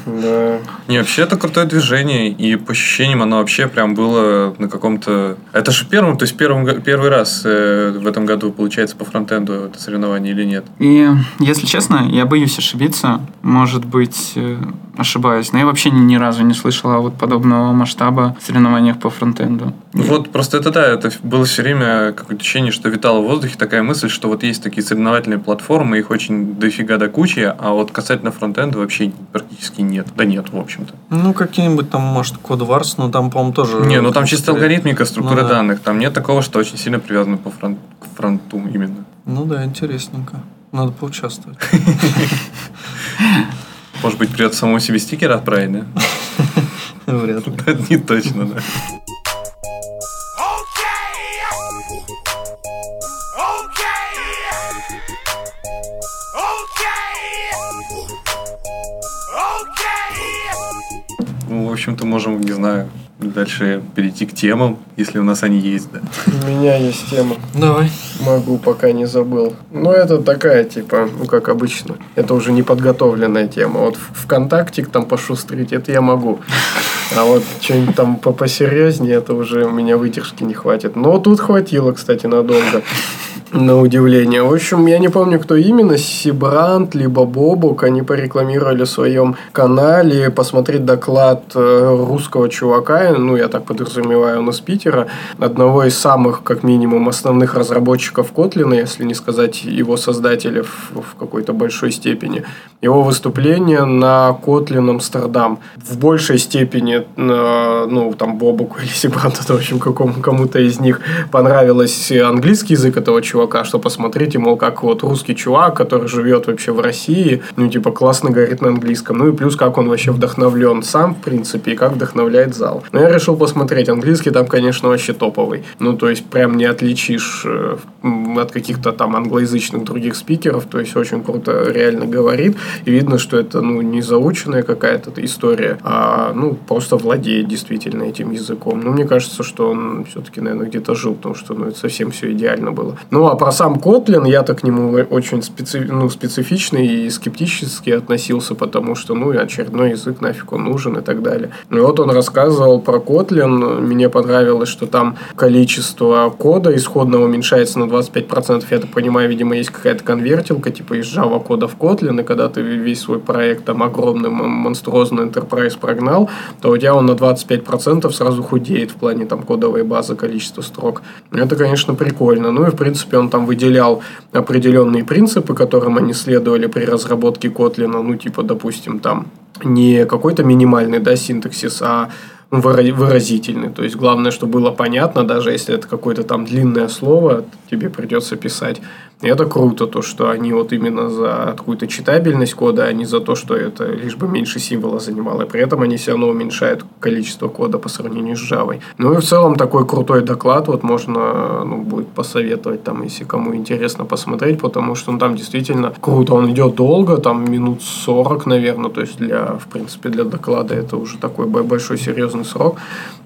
Да. Не, вообще это крутое движение, и по ощущениям оно вообще прям было на каком-то... Это же первым, то есть первым, первый раз э, в этом году получается по фронтенду это соревнование или нет? И, если честно, я боюсь ошибиться. Может быть, э, ошибаюсь. Но я вообще ни, ни разу не слышал о вот подобного масштаба соревнованиях по фронтенду. Ну Вот просто это да, это было все время какое-то ощущение, что витало в воздухе такая мысль, что вот есть такие соревновательные платформы, их очень дофига до кучи, а вот касательно фронтенда вообще практически нет. Да нет, в общем-то. Ну, какие-нибудь там, может, Кодварс, но там, по-моему, тоже... Не, ну там чисто алгоритмика, структура Ну да. данных. Там нет такого, что очень сильно привязано по фрон- к фронту именно. Ну да, интересненько. Надо поучаствовать. Может быть, придется самому себе стикер отправить, да? Вряд ли. Не точно, да. Общем-то, можем, не знаю, дальше перейти к темам, если у нас они есть, да. У меня есть тема. Давай. Могу, пока не забыл. Ну, это такая, типа, ну, как обычно. Это уже неподготовленная тема. Вот в- ВКонтакте там пошустрить, это я могу. А вот что-нибудь там по посерьезнее, это уже у меня выдержки не хватит. Но тут хватило, кстати, надолго. На удивление. В общем, я не помню, кто именно, Сибрант, либо Бобук, они порекламировали в своем канале посмотреть доклад э, русского чувака, ну, я так подразумеваю, он из Питера, одного из самых, как минимум, основных разработчиков Kotlin, если не сказать его создателя в, в какой-то большой степени. Его выступление на Kotlin Амстердам. В большей степени, э, ну, там, Бобуку или Сибранту, в общем, какому, кому-то из них понравилось английский язык этого чувака, что посмотрите, мол, как вот русский чувак, который живет вообще в России, ну, типа, классно говорит на английском. Ну, и плюс, как он вообще вдохновлен сам, в принципе, и как вдохновляет зал. Но я решил посмотреть. Английский там, конечно, вообще топовый. Ну, то есть, прям не отличишь э, от каких-то там англоязычных других спикеров. То есть, очень круто реально говорит. И видно, что это, ну, не заученная какая-то история, а, ну, просто владеет действительно этим языком. Ну, мне кажется, что он все-таки, наверное, где-то жил, потому что, ну, это совсем все идеально было. Ну, а про сам Kotlin я-то к нему очень специ... ну, специфичный и скептически относился, потому что, ну, очередной язык нафиг он нужен и так далее. И вот он рассказывал про Kotlin. Мне понравилось, что там количество кода исходного уменьшается на 25%. Я так понимаю, видимо, есть какая-то конвертилка, типа из Java кода в Kotlin, и когда ты весь свой проект там огромный, монструозный enterprise прогнал, то у тебя он на 25% сразу худеет в плане там кодовой базы, количества строк. Это, конечно, прикольно. Ну и, в принципе, он там выделял определенные принципы, которым они следовали при разработке Kotlin. Ну, типа, допустим, там не какой-то минимальный да, синтаксис, а выра- выразительный. То есть, главное, чтобы было понятно, даже если это какое-то там длинное слово, тебе придется писать. И это круто, то, что они вот именно за какую-то читабельность кода, а не за то, что это лишь бы меньше символа занимало. И при этом они все равно уменьшают количество кода по сравнению с Java. Ну и в целом такой крутой доклад вот можно ну, будет посоветовать, там, если кому интересно посмотреть, потому что ну, там действительно круто. Он идет долго, там минут 40, наверное, то есть для, в принципе, для доклада это уже такой бо- большой серьезный срок.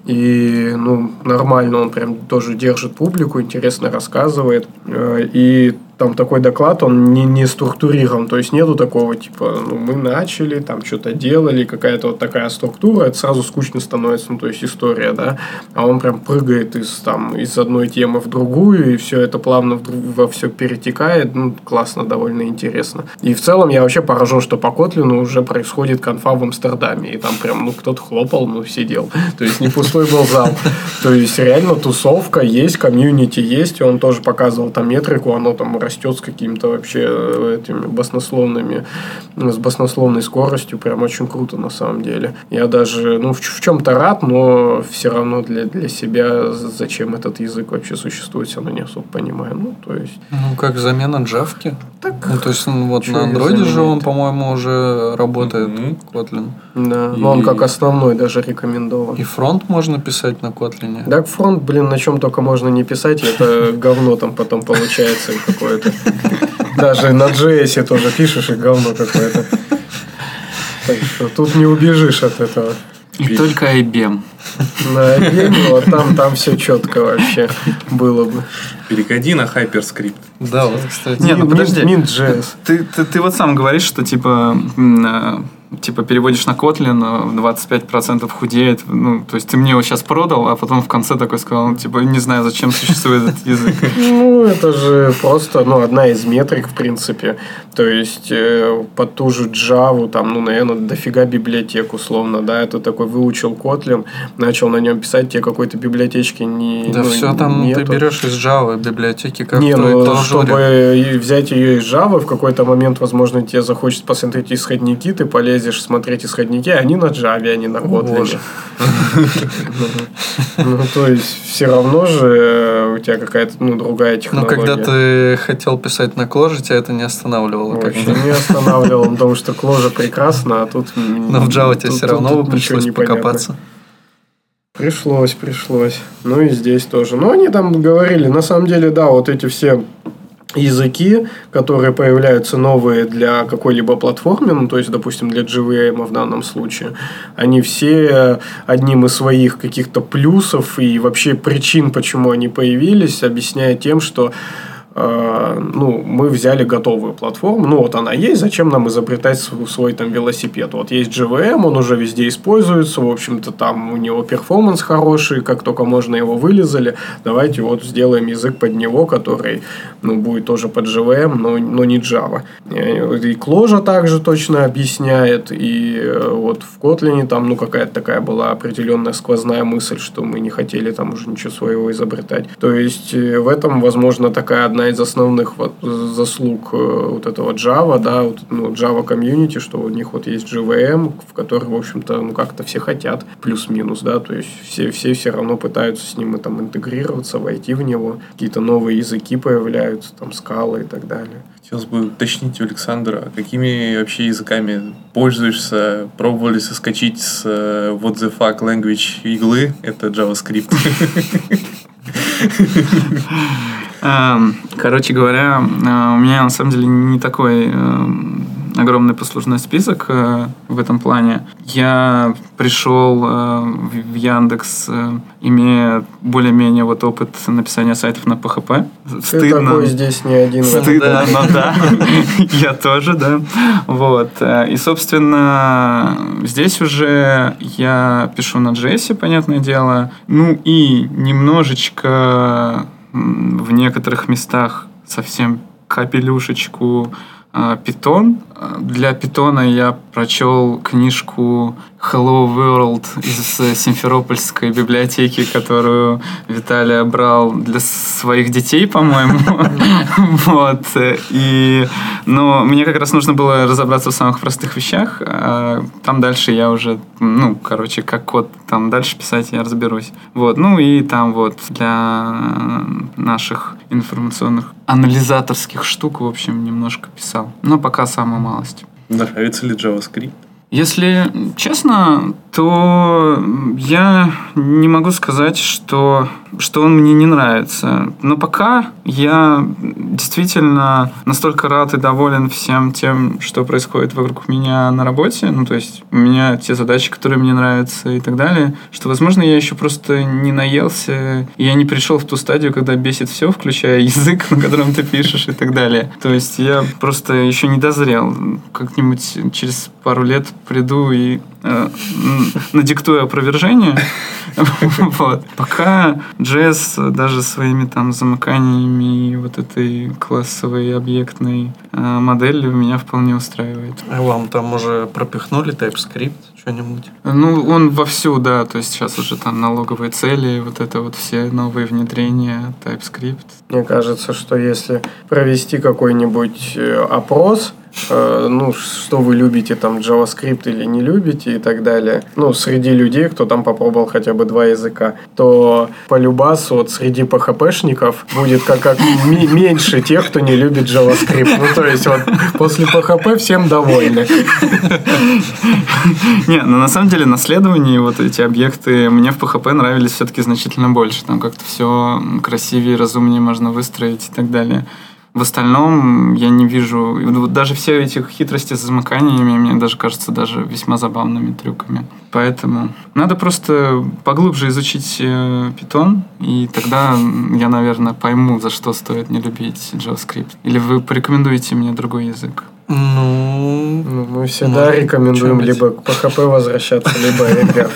И, ну, нормально он прям тоже держит публику, интересно рассказывает. Э, И там такой доклад, он не, не структурирован, то есть нету такого, типа, ну, мы начали, там что-то делали, какая-то вот такая структура, это сразу скучно становится, ну, то есть история, да, а он прям прыгает из, там, из одной темы в другую, и все это плавно во все перетекает, ну, классно, довольно интересно. И в целом я вообще поражен, что по Котлину уже происходит конфа в Амстердаме, и там прям, ну, кто-то хлопал, ну, сидел, то есть не пустой был зал, то есть реально тусовка есть, комьюнити есть, и он тоже показывал там метрику, оно там растет с какими-то вообще э, этими баснословными, с баснословной скоростью, прям очень круто на самом деле. Я даже, ну, в, в чем-то рад, но все равно для, для себя зачем этот язык вообще существует, все равно не особо понимаю. Ну, то есть, Ну, как замена джавки. так, Ну, то есть, ну, вот на андроиде же он, по-моему, уже работает, Мгм. Kotlin. да. И- Но он как основной даже рекомендован. И фронт можно писать на Kotlin. Так фронт, блин, на чем только можно не писать, это говно там потом получается какое-то. Даже на JS тоже пишешь, и говно какое-то. Так что тут не убежишь от этого. И только IBM. на объеме, вот там, там все четко вообще было бы. Перекоди на HyperScript. Да, вот, кстати. Нет, ну Mint- подожди. Mint.js. Ты, ты, ты вот сам говоришь, что типа, э, типа переводишь на Kotlin, э, 25% худеет. Ну, то есть ты мне его сейчас продал, а потом в конце такой сказал, ну, типа, не знаю, зачем существует этот язык. Ну, это же просто, ну, одна из метрик, в принципе. То есть, э, под ту же Java, там, ну, наверное, дофига библиотек, условно, да, это такой выучил Kotlin, начал на нем писать, тебе какой-то библиотечки не Да ну, все там ты берешь из Java библиотеки, как не, ну, чтобы взять ее из Java, в какой-то момент, возможно, тебе захочется посмотреть исходники, ты полезешь смотреть исходники, они на Java, не на Kotlin. Боже. Ну, то есть, все равно же э, у тебя какая-то, ну, другая Ну, технология. когда ты хотел писать на кложе, тебя это не останавливало. Вообще не останавливал, потому что кложа прекрасно, а тут... Но в Java тебе все равно пришлось покопаться. Пришлось, пришлось. Ну и здесь тоже. Но они там говорили, на самом деле, да, вот эти все языки, которые появляются новые для какой-либо платформы, ну, то есть, допустим, для JVM в данном случае, они все одним из своих каких-то плюсов и вообще причин, почему они появились, объясняют тем, что ну, мы взяли готовую платформу, ну, вот она есть, зачем нам изобретать свой, там велосипед? Вот есть JVM, он уже везде используется, в общем-то, там у него перформанс хороший, как только можно его вылезали, давайте вот сделаем язык под него, который, ну, будет тоже под JVM, но, но не Java. И и Кложа также точно объясняет, и э, вот в Kotlin там, ну, какая-то такая была определенная сквозная мысль, что мы не хотели там уже ничего своего изобретать. То есть, э, в этом, возможно, такая одна из основных вот заслуг э, вот этого Java, да, вот, ну, Java комьюнити, что у них вот есть JVM, в который, в общем-то, ну, как-то все хотят, плюс-минус, да, то есть все, все все равно пытаются с ним и там интегрироваться, войти в него, какие-то новые языки появляются, там, скалы и так далее. Хотелось бы уточнить у Александра, какими вообще языками пользуешься? Пробовали соскочить с э, what the fuck language иглы? Это JavaScript. Эм, Короче говоря, э, у меня на самом деле не такой эм, огромный послужной список э, в этом плане. Я пришел э, в Яндекс, имея более-менее вот опыт написания сайтов на PHP. Ты такой здесь не один. Стыдно, но да. Я тоже, да. Вот. И, собственно, здесь уже я пишу на JS, понятное дело. Ну и немножечко в некоторых местах совсем капелюшечку а, Питон. Для Питона я прочел книжку Hello World из э, Симферопольской библиотеки, которую Виталий брал для своих детей, по-моему. Вот. И, но мне как раз нужно было разобраться в самых простых вещах. а Там дальше я уже, ну, короче, как код там дальше писать, я разберусь. Вот. Ну и там вот для наших информационных анализаторских штук, в общем, немножко писал. Но пока самая малость. Нравится ли JavaScript? Если честно, то я не могу сказать, что, что он мне не нравится. Но пока я действительно настолько рад и доволен всем тем, что происходит вокруг меня на работе. Ну, то есть у меня те задачи, которые мне нравятся и так далее, что, возможно, я еще просто не наелся, и я не пришел в ту стадию, когда бесит все, включая язык, на котором ты пишешь и так далее. То есть я просто еще не дозрел. Как-нибудь через пару лет приду и э, м, надиктую опровержение. Вот. Пока JS даже своими там замыканиями и вот этой классовой объектной э, моделью меня вполне устраивает. А вам там уже пропихнули TypeScript, что-нибудь? Ну, он вовсю, да, то есть сейчас уже там налоговые цели, вот это вот все новые внедрения, TypeScript. Мне кажется, что если провести какой-нибудь э, опрос, ну, что вы любите, там, JavaScript или не любите и так далее, ну, среди людей, кто там попробовал хотя бы два языка, то по любасу вот среди PHP-шников будет как, как меньше тех, кто не любит JavaScript. Ну, то есть вот после PHP всем довольны. Не, ну на самом деле наследование, вот эти объекты, мне в PHP нравились все-таки значительно больше. Там как-то все красивее, разумнее можно выстроить и так далее. В остальном я не вижу... вот Даже все эти хитрости с замыканиями мне даже кажутся даже весьма забавными трюками. Поэтому надо просто поглубже изучить э, Python, и тогда я, наверное, пойму, за что стоит не любить JavaScript. Или вы порекомендуете мне другой язык? Ну, Ну, мы всегда Может, рекомендуем либо к PHP возвращаться, либо Энгар.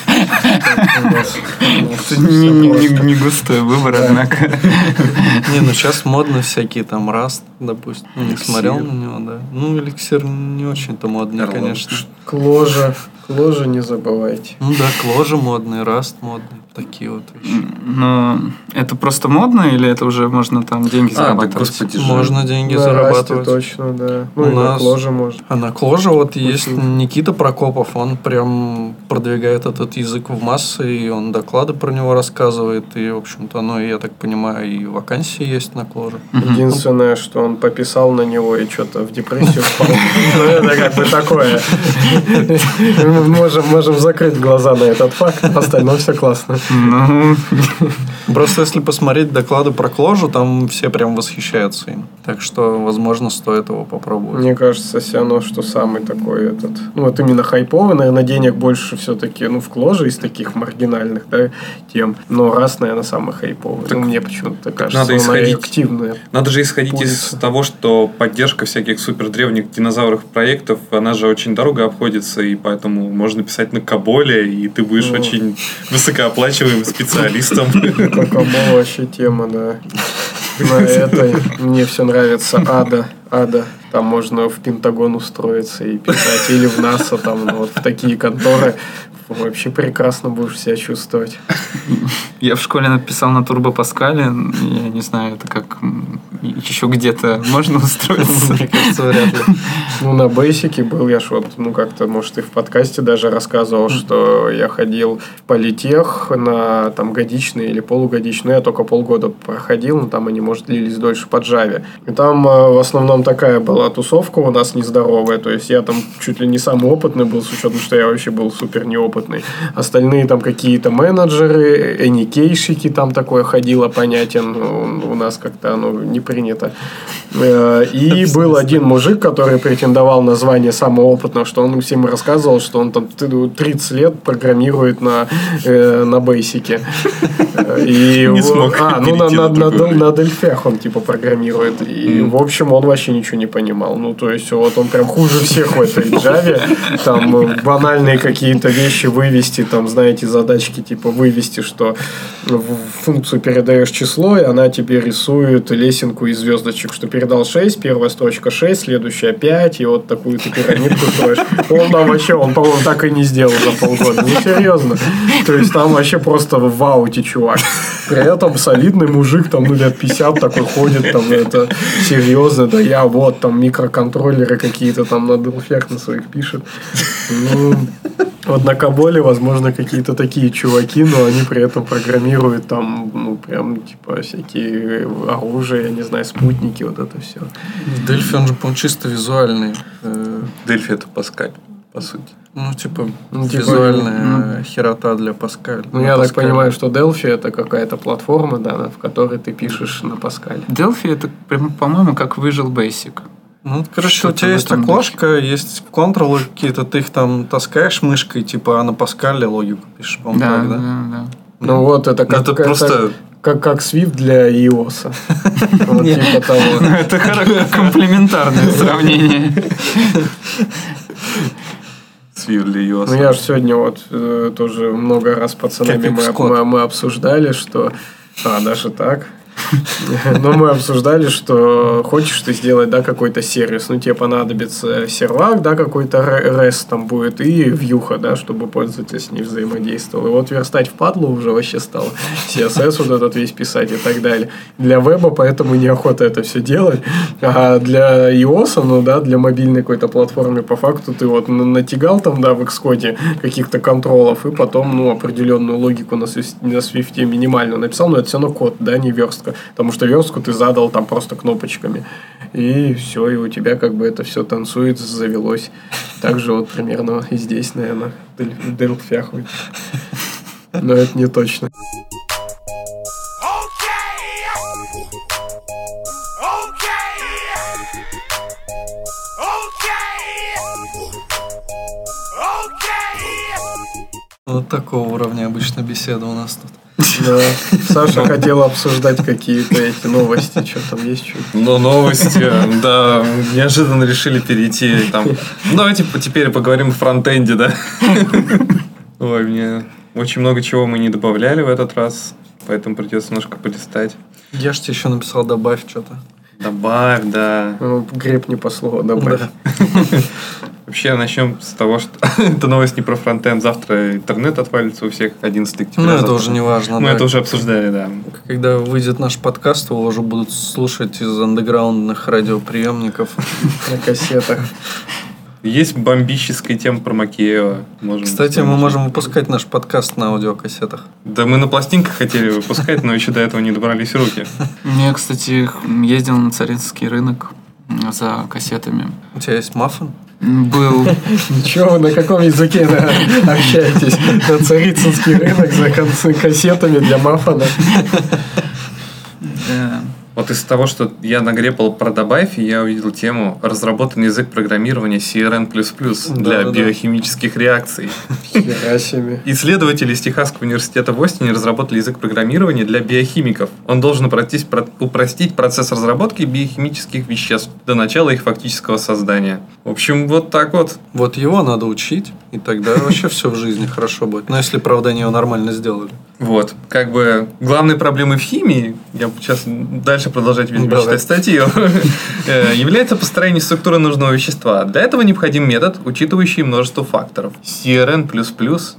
Это не, не- не- не густой выбор, однако. не, ну сейчас модно всякие там Rust, допустим. Не смотрел на него, да. Ну, эликсир не очень-то модный, конечно. Кложа. Кложа не забывайте. Ну да, Кложа модный, Rust модный. Такие вот вещи. Но это просто модно, или это уже можно там деньги А, да, зарабатывать? господи. Можно деньги На Расте зарабатывать. точно, да. Ну, У и на нас- Кложе можно. А на Кложе вот есть Очень. Никита Прокопов, он прям продвигает этот язык в массы, и он доклады про него рассказывает, и, в общем-то, ну, я так понимаю, и вакансии есть на Кложе. Единственное, что он пописал на него и что-то в депрессию впал. Ну, это как бы такое. Можем, можем закрыть глаза на этот факт, в остальном все классно. Ну, Просто если посмотреть доклады про Кложу, там все прям восхищаются им. Так что, возможно, стоит его попробовать. Мне кажется, все равно, что самый такой этот... Ну, вот именно хайповый, наверное, денег больше все-таки, ну, в Кложе из таких маргинальных, да, тем. Но раз, наверное, самый хайповый. Так ну, мне почему-то кажется, надо исходить- активный. Надо же исходить из Пользуется. того, что поддержка всяких супер древних динозавров проектов, она же очень дорого обходится, и поэтому можно писать на Каболе, и ты будешь Ну. очень высокооплачиваемым специалистом. Какомо вообще тема, да. На этой мне все нравится Ада. Ада. Там можно в Пентагон устроиться и писать. Или в НАСА, там, вот в такие конторы. Вообще прекрасно будешь себя чувствовать. я в школе написал на Турбо Паскале. Я не знаю, это как еще где-то можно устроиться. Мне кажется, вряд ли. Ну, на бейсике был я ж вот, ну, как-то, может, и в подкасте даже рассказывал, что я ходил в политех на там годичные или полугодичные, я только полгода проходил, но там они, может, длились дольше по Java. И там э, в основном такая была тусовка у нас нездоровая, то есть я там чуть ли не самый опытный был, с учетом, что я вообще был супер неопытный. Остальные там какие-то менеджеры, эникейщики, там такое ходило понятие, ну, у нас как-то оно не принято. Э, И был один мужик, который претендовал на звание самого опытного, что он всем рассказывал, что он там т- 30 лет программирует на, э, на бейсике. Э, И Не смог а, ну на, на, на на, дельфях он типа программирует. И, в общем, он вообще ничего не понимал. Ну, то есть, вот он прям хуже всех в этой Java. Там банальные какие-то вещи вывести, там, знаете, задачки типа вывести, что в функцию передаешь число, и она тебе рисует лесенку из звездочек, что передал 6, первая строчка 6, следующая 5, и вот такую ты пирамидку строишь. Он там вообще, он, по-моему, так и не сделал за полгода. Ну, серьезно. То есть, там вообще просто в ауте, чувак. При этом солидный мужик, там, ну, лет 50 такой ходит, там, это серьезно, да я вот, там, микроконтроллеры какие-то там на Делфях на своих пишет. Ну, вот на Каболе, возможно, какие-то такие чуваки, но они при этом программируют там, ну, прям, типа, всякие оружия, я не знаю, спутники, вот это все. Дельфи, он же, по-моему, чисто визуальный. Э, Дельфи это Паскаль, по сути. Ну, типа, Ну, типа, визуальная херота для Паскаля. Ну, я так понимаю, что Delphi это какая-то платформа, да, в которой ты пишешь на Паскале. Delphi это, по-моему, как Visual Basic. Ну, короче, у Что-то тебя есть окошко, есть контролы какие-то, ты их там таскаешь мышкой, типа, а на Паскале логику пишешь, по-моему, Да, так, да, да? да. Ну, вот это как... это это просто- Как, как Swift для iOS. Вот типа того. Ну, Это комплементарное сравнение. Свирли ее. Ну, я же сегодня вот э, тоже много раз с пацанами мы, мы, мы обсуждали, что... А, даже так. Но мы обсуждали, что хочешь ты сделать, да, какой-то сервис, ну, тебе понадобится сервак, да, какой-то REST там будет, и вьюха, да, чтобы пользователь с ней взаимодействовал. И вот верстать в падлу уже вообще стало. CSS вот этот весь писать и так далее. Для веба поэтому неохота это все делать. А для iOS, ну, да, для мобильной какой-то платформы, по факту ты вот на- натягал там, да, в Xcode каких-то контролов, и потом, ну, определенную логику на, на Swift минимальную написал, но это все равно код, да, не верстка потому что верстку ты задал там просто кнопочками. И все, и у тебя как бы это все танцует, завелось. также вот примерно и здесь, наверное, Дельфяхует. Но это не точно. Вот такого уровня обычно беседа у нас тут. Да. Саша хотел обсуждать какие-то эти новости. Что там есть что Но новости, да, неожиданно решили перейти там. Ну, давайте теперь поговорим о фронтенде, да. Ой, мне очень много чего мы не добавляли в этот раз, поэтому придется немножко полистать. Я ж тебе еще написал, добавь что-то. Добавь, да. Ну, греб не по слову добавь. Вообще начнем с того, что это новость не про фронтенд. Завтра интернет отвалится у всех 11 октября. Ну, это Завтра- уже не важно. Мы да. это уже обсуждали, да. Когда выйдет наш подкаст, его уже будут слушать из андеграундных радиоприемников. На кассетах. Есть бомбическая тема про Макеева. Можем Кстати, мы можем выпускать наш подкаст на аудиокассетах. Да мы на пластинках хотели выпускать, но еще до этого не добрались руки. Я, кстати, ездил на Царицынский рынок за кассетами. У тебя есть маффин? Был Ничего, вы на каком языке да, общаетесь? На Царицынский рынок за кассетами для мафана. да, Вот из того, что я нагрепал про добавь, я увидел тему разработан язык программирования CRN++ для Да-да-да. биохимических реакций. Хера себе. Исследователи из Техасского университета в Остине разработали язык программирования для биохимиков. Он должен упростить, про- упростить процесс разработки биохимических веществ до начала их фактического создания. В общем, вот так вот. Вот его надо учить, и тогда вообще все в жизни хорошо будет. Но если, правда, они его нормально сделали. Вот, как бы главной проблемой в химии, я сейчас дальше продолжать, видимо, Давай. читать статью, э, является построение структуры нужного вещества. Для этого необходим метод, учитывающий множество факторов. CRN++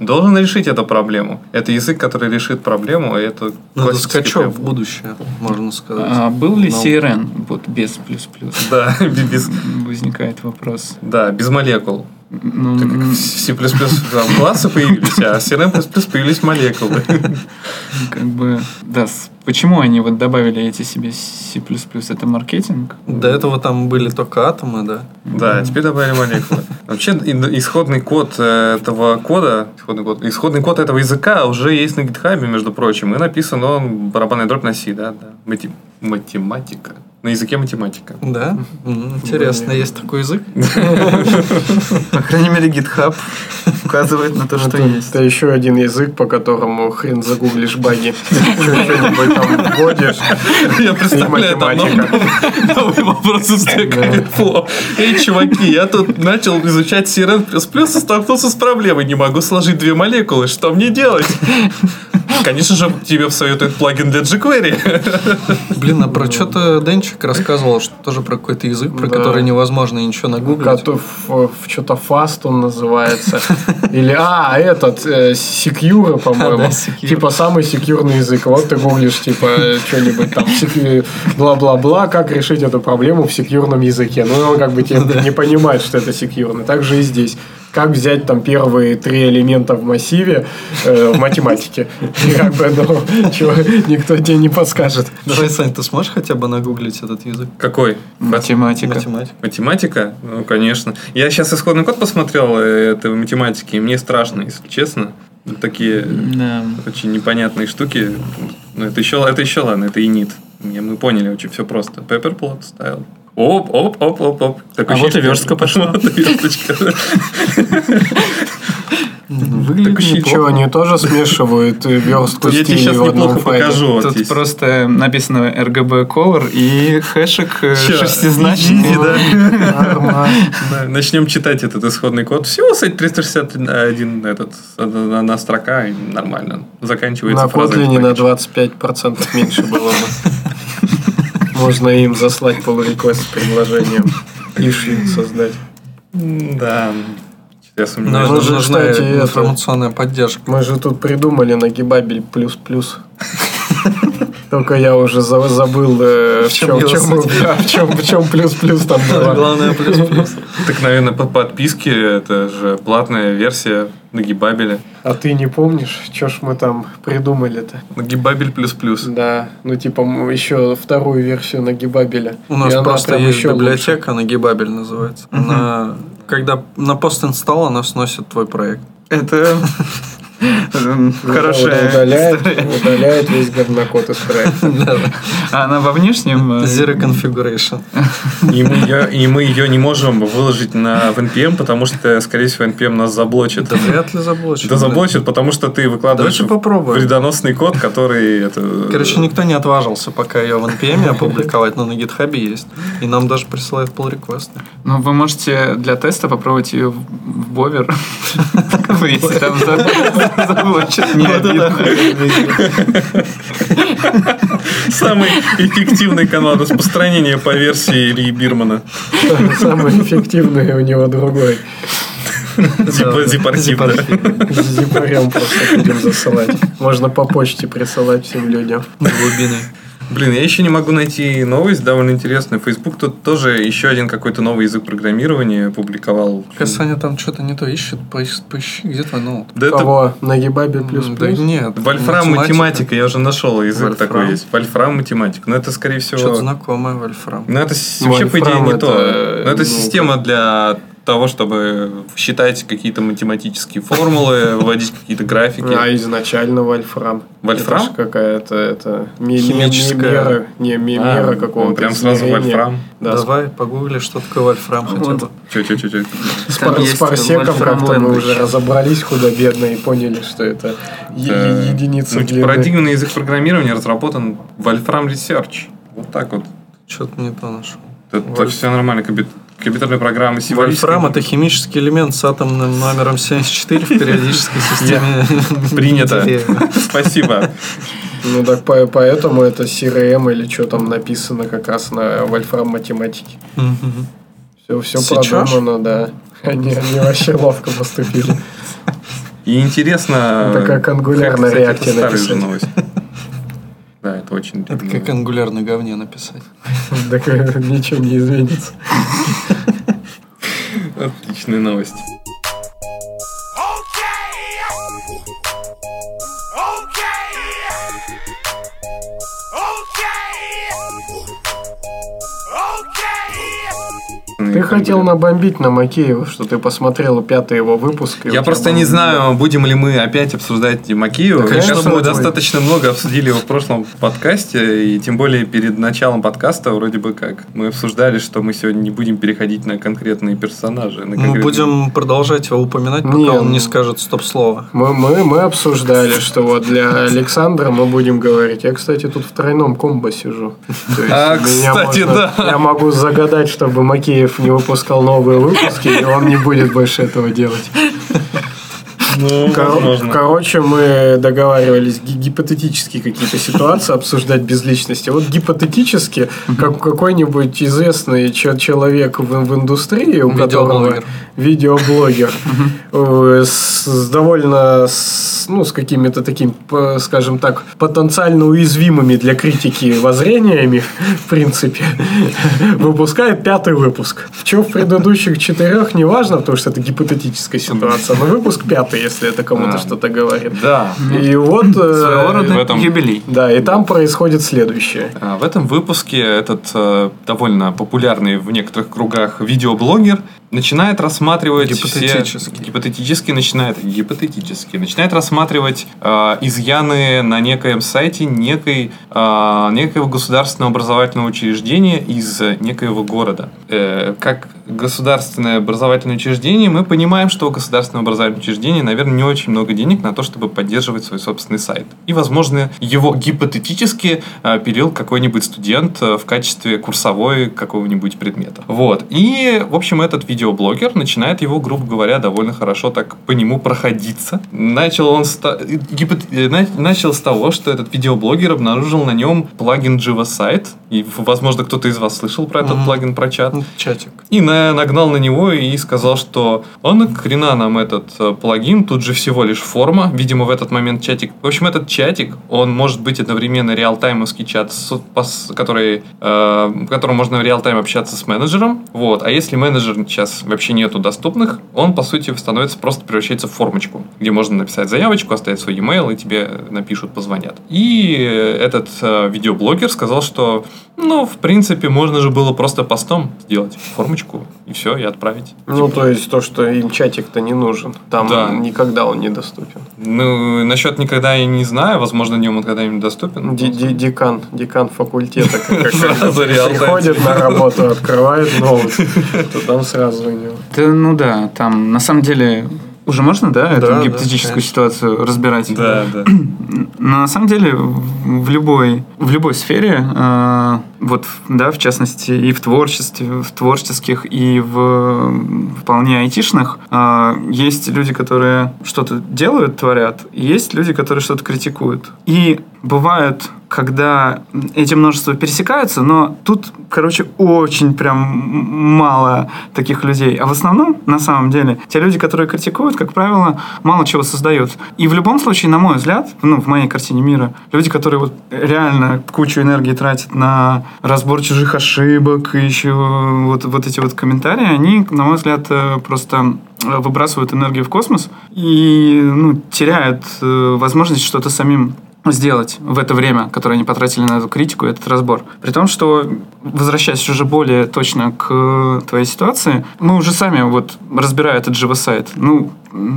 должен решить эту проблему. Это язык, который решит проблему, и это Ну, скачок в будущее, можно сказать. А был ли Ну. CRN вот без плюс-плюс? Да, без, Возникает вопрос. да, без молекул. Ну, Так как в C++ там классы появились, а в CRN++ появились молекулы. как бы, да, почему они вот добавили эти себе C++? Это маркетинг? До этого там были только атомы, да? Да, теперь добавили молекулы. Вообще и- исходный код э, этого кода, исходный код, исходный код этого языка уже есть на GitHub, между прочим, и написан он барабанной дробь на C, да, да. Мати- математика. На языке математика. Да? Интересно, есть такой язык? По крайней мере, GitHub указывает на то, что Это, есть. это еще один язык, по которому хрен загуглишь баги. Что-нибудь там вводишь. Я представляю, там математика. новый- вопрос из Overflow. Эй, чуваки, я тут начал изучать CRN++ и столкнулся с проблемой. Не могу сложить две молекулы. Что мне делать? Конечно же, тебе посоветует плагин для jQuery. Блин, а про что-то Денчик рассказывал, что тоже про какой-то язык, про Да. который невозможно ничего нагуглить. В, что-то фаст он называется. Или, а, этот, э, секьюра, по-моему. Да, Secure. Типа самый секьюрный язык. Вот ты гуглишь, типа, что-нибудь там, бла-бла-бла, как решить эту проблему в секьюрном языке. Ну, он как бы тебе не понимает, что это секьюрно. Так же и здесь. Как взять там первые три элемента в массиве э, в математике. И как бы, ну, чего, никто тебе не подскажет. Давай, Сань, ты сможешь хотя бы нагуглить этот язык? Какой? Математика. Математика. Математика? Ну, конечно. Я сейчас исходный код посмотрел э, этой математики, и мне страшно, если честно. Такие Да. очень непонятные штуки. Ну, это еще, это еще ладно, это и нит. Мы поняли очень все просто. Пепперплот ставил. Оп, оп, оп, оп, оп. Такое А вот и верстка пошла. Версточка. Выглядит неплохо. Что, они тоже смешивают э, верстку Я тебе сейчас в одном неплохо покажу. Тут просто написано RGB Color и хэшек э, шестизначный. Начнем читать этот исходный код. Всего, кстати, 361 этот, одна строка, нормально. Заканчивается На фраза Kotlin на package. 25% меньше было бы. Можно им заслать request с предложением. Issue создать. Да. Я сомневаюсь. Мы же, нужна кстати, это- информационная поддержка. Мы же тут придумали нагибабель плюс-плюс. Только я уже за- забыл, э, в чем в чем, плюс-плюс там было. Главное плюс-плюс. Так, наверное, по подписке это же платная версия Нагибабеля. А ты не помнишь, что ж мы там придумали-то? Нагибабель плюс-плюс. Да, ну типа еще вторую версию нагибабеля. У нас просто есть еще библиотека, Gibabel называется. Она, когда на пост инсталл она сносит твой проект. Это Хорошая Удаляет, удаляет весь говнокод из проекта. А она во внешнем... э, Zero configuration. И мы, ее, и мы ее не можем выложить на в NPM, потому что, скорее всего, NPM нас заблочит. Да вряд ли заблочит. Да заблочит, потому что ты выкладываешь вредоносный код, который... Это... Короче, никто не отважился пока ее в NPM опубликовать, но на GitHub есть. И нам даже присылают pull реквесты Ну, вы можете для теста попробовать ее в бовер. Если там заблочат, не. Самый эффективный канал распространения по версии Ильи Бирмана. Самый эффективный у него другой. Зипартив, да. С зипарем просто будем засылать. Можно по почте присылать всем людям. глубины. Блин, я еще не могу найти новость довольно интересную. Facebook тут тоже еще один какой-то новый язык программирования опубликовал. Кажется, Саня там что-то не то ищет. Поищи, где твой ноут? Да это Кого? На Гибабе плюс Да нет. Вольфрам математика, я уже нашел язык Вольфрам. такой есть. Вольфрам математика. Но это, скорее всего... Что-то знакомое, Вольфрам. Ну, это с- вообще, по идее, Вольфрам не это, то. Но это ну, система для того, чтобы считать какие-то математические формулы, вводить какие-то графики. А изначально Вольфрам. Вольфрам? Это какая-то это ми- ми- Химическая. мера, не ми- А, мера какого-то прям сразу. Вольфрам. Давай погугли, что такое Вольфрам хотя бы. Че. с, парсеком как-то мы уже разобрались худо-бедно и поняли, что это единица ну, длины. Парадигмный язык программирования разработан Wolfram Research. Вот так вот. Что-то не то нашел. Это Вольф- все нормально. Компью- Компьютерные программы Вольфрам это химический элемент с атомным номером 74 в периодической системе. Принято. Спасибо. Ну так по- поэтому это CRM или что там написано как раз на Вольфрам математике. Все, все продумано, да. Они, они вообще ловко поступили. И интересно... Это как старая же написать. новость. Да, это очень... Это как ангуляр на говне написать. Так э, ничего не изменится. Отличная новость. Ты хотел набомбить на Макеева, что ты посмотрел пятый его выпуск. Я просто не знаю, будем ли мы опять обсуждать Макеева. Да, Мне конечно, кажется, мы достаточно много обсудили его в прошлом подкасте, и тем более перед началом подкаста вроде бы как. Мы обсуждали, что мы сегодня не будем переходить на конкретные персонажи. на Мы будем продолжать его упоминать, пока Не, он ну- не скажет стоп-слово. Мы, мы, мы обсуждали, что вот для Александра мы будем говорить. Я, кстати, тут в тройном комбо сижу. То есть А, кстати, да. Я могу загадать, чтобы Макеев не выпускал новые выпуски, и он не будет больше этого делать. Ну, Кор- возможно. Короче, мы договаривались ги- гипотетически какие-то ситуации обсуждать без личности. Вот гипотетически, как какой-нибудь известный че- человек в, в индустрии, у которого Видеоблогер. э, с, с довольно с, ну, с какими-то такими, п- скажем так, потенциально уязвимыми для критики воззрениями, в принципе, выпускает пятый выпуск. В чем в предыдущих четырех, неважно, потому что это гипотетическая ситуация, но выпуск пятый, если это кому-то А. что-то говорит. Да. И вот... э, Своего рода в этом- юбилей. Да, и там происходит следующее. А, В этом выпуске этот э, довольно популярный в некоторых кругах видеоблогер начинает рассматривать Гипотетически. все гипотетически начинает гипотетически начинает рассматривать э, изъяны на некоем сайте некой э, некоего государственного образовательного учреждения из некоего города. Э, как государственное образовательное учреждение мы понимаем, что у государственного образовательного учреждения, наверное, не очень много денег на то, чтобы поддерживать свой собственный сайт. И, возможно, его гипотетически э, пилил какой-нибудь студент э, в качестве курсовой какого-нибудь предмета. Вот. И, в общем, этот видеоблогер начинает его, грубо говоря, довольно хорошо так по нему проходиться. Начал он ста- гипот- э, на- начал с того, что этот видеоблогер обнаружил на нем плагин JavaSite. И, возможно, кто-то из вас слышал про этот Мгм. плагин, про чат. Ну, Чатик. И на- нагнал на него и сказал, что а нахрена нам этот э, плагин, тут же всего лишь форма. Видимо, в этот момент чатик... В общем, этот чатик, он может быть одновременно реалтаймовский чат, с- который, э, в котором можно в реалтайм общаться с менеджером. Вот. А если менеджер сейчас вообще нету доступных, он, по сути, становится просто превращается в формочку, где можно написать заявочку, оставить свой e-mail, и тебе напишут, позвонят. И этот э, видеоблогер сказал, что, ну, в принципе, можно же было просто постом сделать формочку, и все, и отправить. Ну, то есть то, что им чатик-то не нужен. Там Да. никогда он недоступен. Ну, насчет никогда я не знаю, возможно, днем он когда-нибудь доступен. Декан, декан факультета Сразу приходит на работу, открывает ноут, то там сразу него. Да, ну да, там на самом деле уже можно, да, эту да, гипотетическую конечно. ситуацию разбирать? Да, да. Но на самом деле в в любой, в любой сфере, э, вот, да, в частности, и в творчестве, в творческих, и в вполне айтишных, э, есть люди, которые что-то делают, творят, есть люди, которые что-то критикуют. И бывают когда эти множества пересекаются, но тут, короче, очень прям мало таких людей. А в основном, на самом деле, те люди, которые критикуют, как правило, мало чего создают. И в любом случае, на мой взгляд, ну, в моей картине мира, люди, которые вот реально кучу энергии тратят на разбор чужих ошибок и еще вот, вот эти вот комментарии, они, на мой взгляд, э, просто э, выбрасывают энергию в космос и ну, теряют э, возможность что-то самим сделать в это время, которое они потратили на эту критику этот разбор. При том, что, возвращаясь уже более точно к твоей ситуации, мы уже сами, вот, разбирая этот живосайт, ну,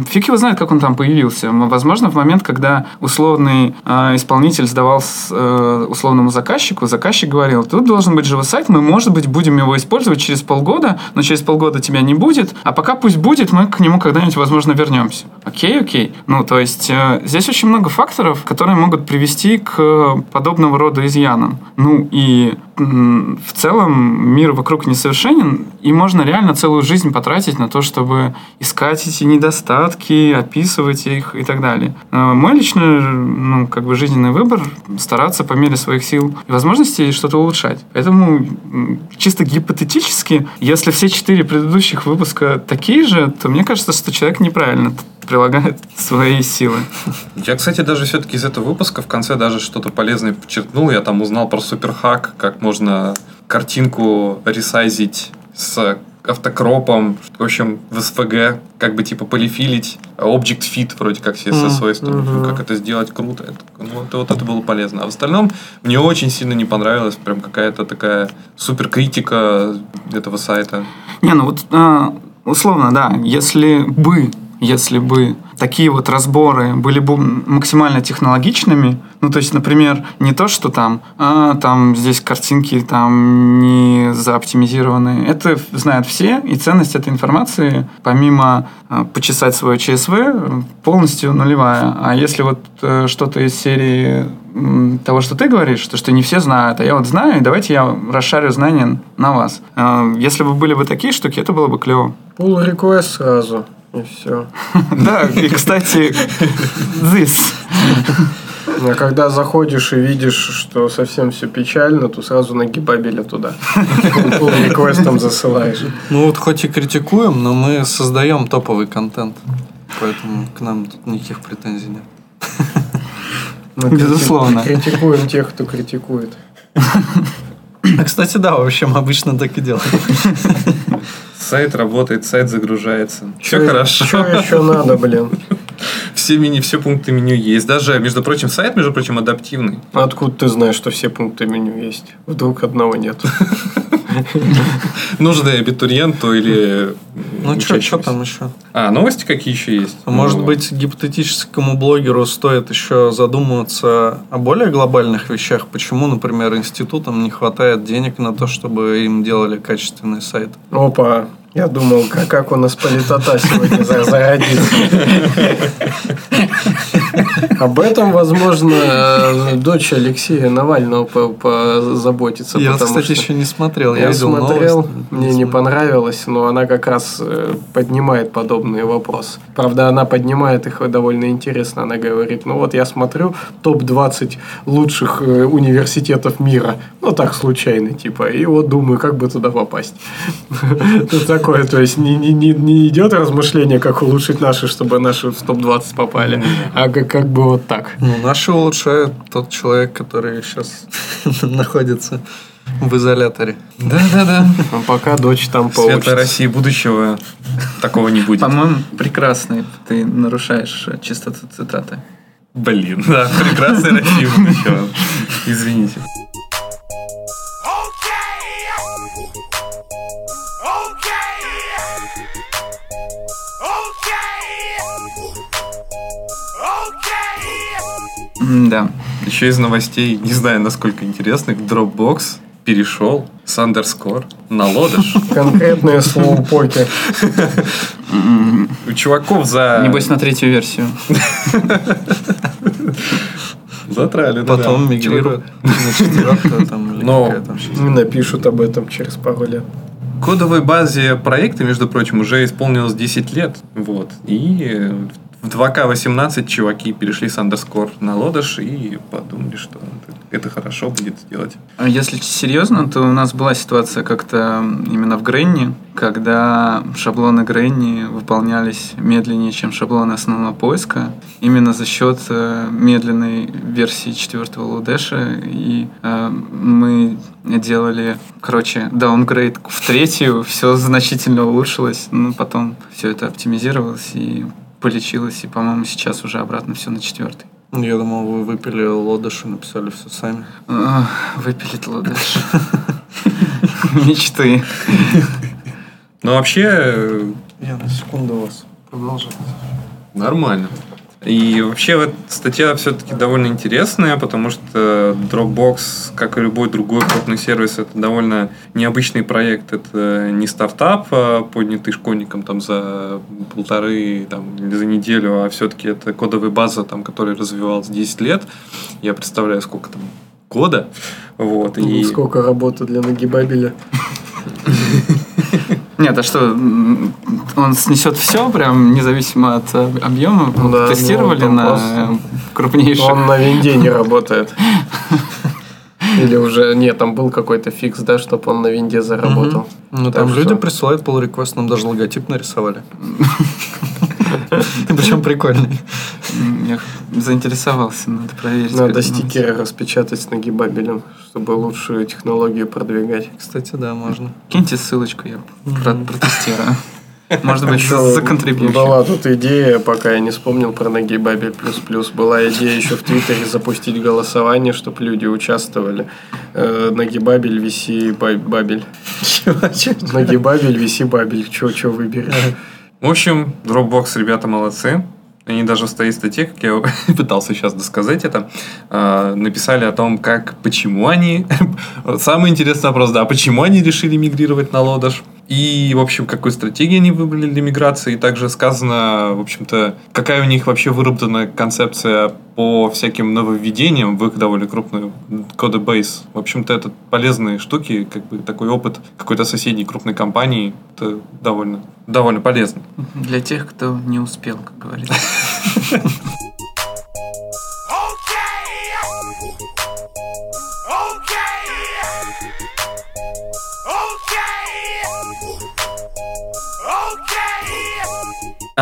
фиг его знает, как он там появился. Возможно, в момент, когда условный э, исполнитель сдавал с, э, условному заказчику, заказчик говорил, тут должен быть живосайт, мы, может быть, будем его использовать через полгода, но через полгода тебя не будет, а пока пусть будет, мы к нему когда-нибудь, возможно, вернемся. Окей, окей. Ну, то есть, э, здесь очень много факторов, которые могут привести к подобного рода изъянам. Ну, и в целом мир вокруг несовершенен, и можно реально целую жизнь потратить на то, чтобы искать эти недостатки, описывать их и так далее. Э, Мой личный, ну, как бы жизненный выбор – стараться по мере своих сил и возможностей что-то улучшать. Поэтому чисто гипотетически, если все четыре предыдущих выпуска такие же, то мне кажется, что человек неправильно прилагает свои силы. Я, кстати, даже все-таки из этого выпуска в конце даже что-то полезное подчеркнул. Я там узнал про суперхак, как можно картинку ресайзить с автокропом, в общем, в SVG, как бы типа полифилить, Object Fit вроде как все со свойствами, мгм. как это сделать круто. Это, ну, это- вот это было полезно. А в остальном мне очень сильно не понравилась прям какая-то такая супер критика этого сайта. Не, ну вот а, условно, да, если бы если бы такие вот разборы были бы максимально технологичными, ну, то есть, например, не то, что там, а, там здесь картинки там не заоптимизированы. Это знают все, и ценность этой информации, помимо а, почесать свое ЧСВ, полностью нулевая. А если вот э, что-то из серии того, что ты говоришь, то, что не все знают, а я вот знаю, и давайте я расшарю знания на вас. А, Если бы были бы такие штуки, это было бы клево. Pull request сразу. И все. Да, и, кстати, this. А когда заходишь и видишь, что совсем все печально, то сразу на гибабеля туда. Pull реквестом засылаешь. Ну вот хоть и критикуем, но мы создаем топовый контент. Поэтому к нам тут никаких претензий нет. Мы Безусловно. крити- Критикуем тех, кто критикует. А, кстати, да, в общем, обычно так и делаем. Сайт работает, сайт загружается. Все хорошо. Чё еще надо, блин? Все, меню, все пункты меню есть. Даже, между прочим, сайт, между прочим, адаптивный. Откуда ты знаешь, что все пункты меню есть? Вдруг одного нет. Нужно абитуриенту или Ну что, что там еще? А, новости какие еще есть? А Может Ну, быть, гипотетическому блогеру стоит еще задумываться о более глобальных вещах. Почему, например, институтам не хватает денег на то, чтобы им делали качественный сайт? Опа, я думал, как, как у нас политота сегодня за- зародится. Об этом, возможно, дочь Алексея Навального по- позаботится. Я, кстати, еще не смотрел. Я, смотрел, мне не понравилось, но она как раз э, поднимает подобные вопросы. Правда, она поднимает их довольно интересно. Она говорит, ну вот я смотрю топ-20 лучших э, университетов мира. Ну так, случайно, типа. И вот думаю, как бы туда попасть. Тут такое, то есть не идет размышление, как улучшить наши, чтобы наши в топ-20 попали, а как, как бы вот так. Ну, наши улучшает тот человек, который сейчас находится в изоляторе. Да-да-да. А пока дочь там Светлой поучится. России будущего такого не будет. По-моему, прекрасный. Ты нарушаешь чистоту цитаты. Блин, да, прекрасная Россия будущего. Извините. Да. Еще из новостей, не знаю, насколько интересных, Dropbox перешел с underscore на лодыш. Конкретные слоупоки. У чуваков за... Небось на третью версию. Затрали, да, Потом да. мигрируют Но- напишут об этом через пару лет. Кодовой базе проекта, между прочим, уже исполнилось 10 лет. Вот. И в 2К18 чуваки перешли с underscore на лодыш и подумали, что это хорошо будет сделать. А Если серьезно, то у нас была ситуация как-то именно в Granny, когда шаблоны Granny выполнялись медленнее, чем шаблоны основного поиска, именно за счет э, медленной версии четвертого Lodash а. И э, мы делали, короче, даунгрейд в третью, все значительно улучшилось, ну, потом все это оптимизировалось и полечилось, и, по-моему, сейчас уже обратно все на четвертый. Я думал, вы выпилили Lodash и написали все сами. Ах, Выпилить лодыш. Мечты. Но вообще э, Я на секунду вас продолжаю. Нормально. И вообще вот статья все-таки довольно интересная, потому что Dropbox, как и любой другой крупный сервис, это довольно необычный проект. Это не стартап, а поднятый школьником там за полторы там, или за неделю, а все-таки это кодовая база, там, которая развивалась 10 лет. Я представляю, сколько там года. Вот. И... И Сколько работы для нагибабеля. Нет, а что, он снесет все, прям независимо от э, объема? Да, Тестировали ну, там на крупнейших? Он на винде не работает. Или уже... Нет, там был какой-то фикс, да, чтобы он на винде заработал. Ну, Так там что- люди присылают pull request, нам даже логотип нарисовали. Причем прикольный. Я заинтересовался, надо проверить. Надо стикеры распечатать с нагибабелем, чтобы лучшую технологию продвигать. Кстати, да, можно. Киньте ссылочку, я про- протестирую. Может быть, за контрибьюшн. Была тут идея, пока я не вспомнил про нагибабель плюс-плюс. Была идея еще в Твиттере запустить голосование, чтобы люди участвовали. Э, Нагибабель, виси, ба- бабель. Нагибабель, виси, бабель. Че, че выберешь? В общем, Dropbox, ребята, молодцы. Они даже в своей статье, как я пытался сейчас досказать это, э, написали о том, как, почему они... Самый интересный вопрос, да, почему они решили мигрировать на лодаш. И, в общем, какую стратегию они выбрали для миграции. И также сказано, в общем-то, какая у них вообще выработана концепция по всяким нововведениям в их довольно крупную кодебейс. В общем-то, это полезные штуки, как бы такой опыт какой-то соседней крупной компании. Это довольно, довольно полезно. Для тех, кто не успел, как говорится.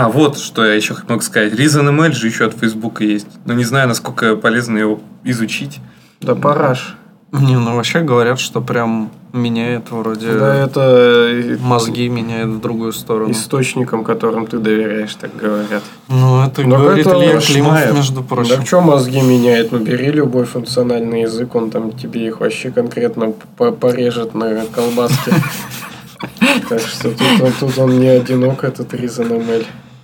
А, вот что я еще мог сказать. ReasonML же еще от Facebook есть. Но не знаю, насколько полезно его изучить. Да параш. Не, ну вообще говорят, что прям меняет вроде Да это э, мозги меняет в другую сторону. источникам, которым ты доверяешь, так говорят. Ну, это Ну, говорит это Илья. Климов, между прочим. Да что мозги меняет? Ну, бери любой функциональный язык, он там тебе их вообще конкретно по- порежет на колбаске. Так что тут он, тут он не одинок, этот ReasonML.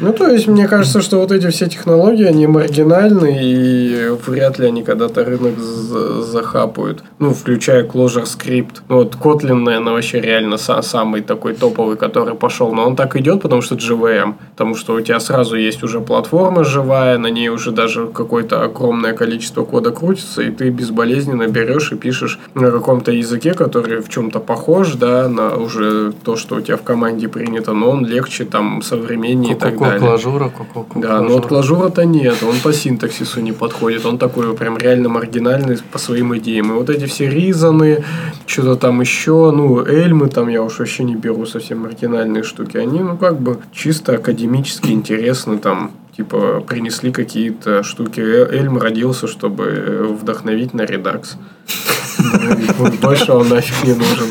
Ну, то есть, мне кажется, что вот эти все технологии, они маргинальны, и вряд ли они когда-то рынок за- захапают. Ну, включая Clojure Script. Вот Kotlin, наверное, вообще реально са- самый такой топовый, который пошел. Но он так идет, потому что JVM. Потому что у тебя сразу есть уже платформа живая, на ней уже даже какое-то огромное количество кода крутится, и ты безболезненно берешь и пишешь на каком-то языке, который в чем-то похож, да, на уже то, что у тебя в команде принято, но он легче, там, современнее и так Ку-ку-ку, далее. клажура, Да, но вот клажура. клажура-то нет, он по синтаксису не подходит, он такой прям реально маргинальный по своим идеям. И вот эти все ризаны, что-то там еще, ну, эльмы там я уж вообще не беру совсем маргинальные штуки, они, ну, как бы чисто академически интересны, там, типа, принесли какие-то штуки. Э- Эльм родился, чтобы э, вдохновить на редакс. Больше он нафиг не нужен.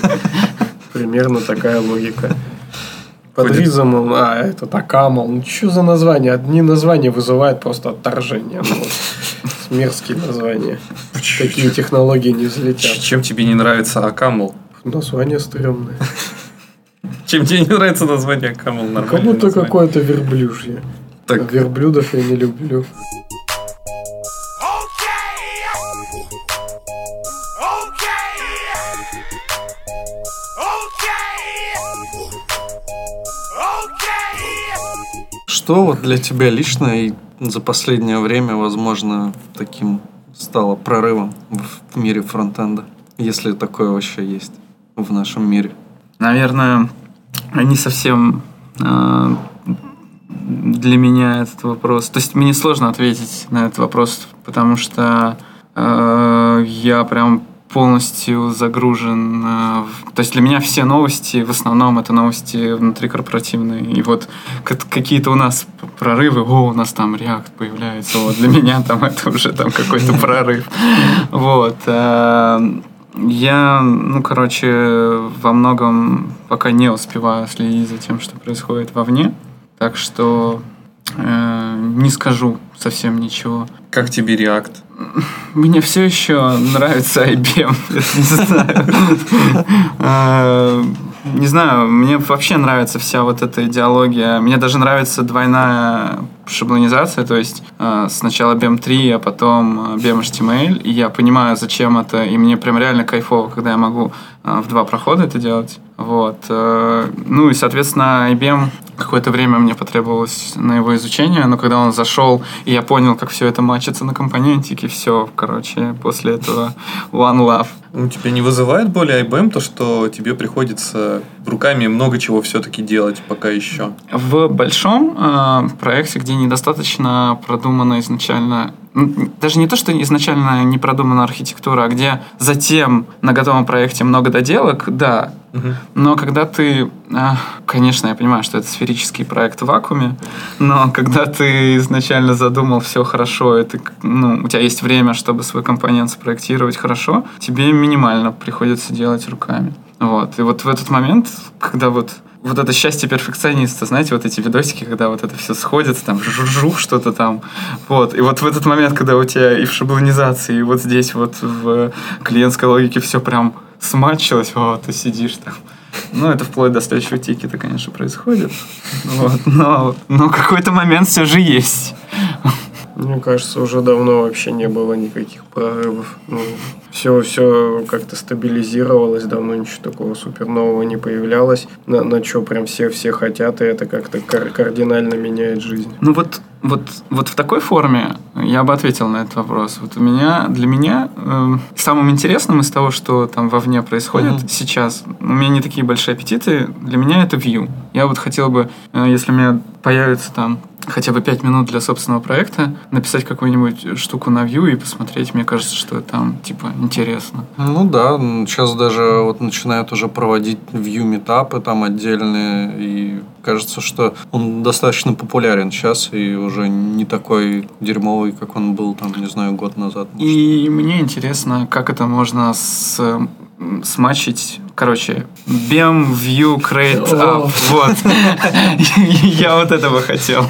Примерно такая логика. Под Ходит. ризом, а, это Акамал. Ну, что за название? Одни названия вызывают просто отторжение. Ну, мерзкие названия. Такие технологии не взлетят. Чем тебе не нравится Акамл? Название стрёмное. Чем тебе не нравится название Акамл? Как будто какое-то верблюжье. Так. Верблюдов я не люблю. Что вот для тебя лично и за последнее время, возможно, таким стало прорывом в мире фронтенда? Если такое вообще есть в нашем мире. Наверное, не совсем э, для меня этот вопрос. То есть мне сложно ответить на этот вопрос, потому что э, я прям полностью загружен. э, То есть для меня все новости, в основном это новости внутрикорпоративные. И вот как- какие-то у нас прорывы, о, у нас там React появляется, вот для меня там это уже там какой-то прорыв. Вот. э, Я, ну, короче, во многом пока не успеваю следить за тем, что происходит вовне. Так что э, не скажу совсем ничего. Как тебе React? Мне все еще нравится IBM. Я не знаю. Э, Не знаю, мне вообще нравится вся вот эта идеология. Мне даже нравится двойная шаблонизация, то есть э, сначала BEM 3, а потом э, BEM HTML, и я понимаю, зачем это, и мне прям реально кайфово, когда я могу в два прохода это делать. Вот. э, Ну и, соответственно, IBM какое-то время мне потребовалось на его изучение, но когда он зашел, и я понял, как все это мачится на компонентике, все, короче, после этого one love. Ну, тебя не вызывает более IBM то, что тебе приходится руками много чего все-таки делать пока еще? В большом э, проекте, где недостаточно продумана изначально, даже не то, что изначально не продумана архитектура, а где затем на готовом проекте много доделок, да. Но когда ты, а, конечно, я понимаю, что это сферический проект в вакууме, но когда ты изначально задумал все хорошо, и ты, ну, у тебя есть время, чтобы свой компонент спроектировать хорошо, тебе минимально приходится делать руками. Вот. И вот в этот момент, когда вот вот это счастье перфекциониста, знаете, вот эти видосики, когда вот это все сходится, там жужжух что-то там, вот. И вот в этот момент, когда у тебя и в шаблонизации, и вот здесь вот в клиентской логике все прям смачилось, вот, ты сидишь там. Ну, это вплоть до следующего тикета, конечно, происходит. Вот. Но, но какой-то момент все же есть. Мне кажется, уже давно вообще не было никаких прорывов. Ну, все, все как-то стабилизировалось, давно ничего такого супер нового не появлялось. На, на что прям все, все хотят, и это как-то кар- кардинально меняет жизнь. Ну вот, вот, вот в такой форме я бы ответил на этот вопрос. Вот у меня, для меня эм, самым интересным из того, что там вовне происходит сейчас, у меня не такие большие аппетиты, для меня это Vue. Я вот хотел бы, э, если у меня появится там хотя бы 5 минут для собственного проекта, написать какую-нибудь штуку на Vue и посмотреть, мне кажется, что там, типа, интересно. Ну да, сейчас даже вот начинают уже проводить view метапы там отдельные, и кажется, что он достаточно популярен сейчас и уже не такой дерьмовый, как он был там, не знаю, год назад. может. И мне интересно, как это можно с смачить, короче, BEM View Create Up. Вот. Я вот этого хотел.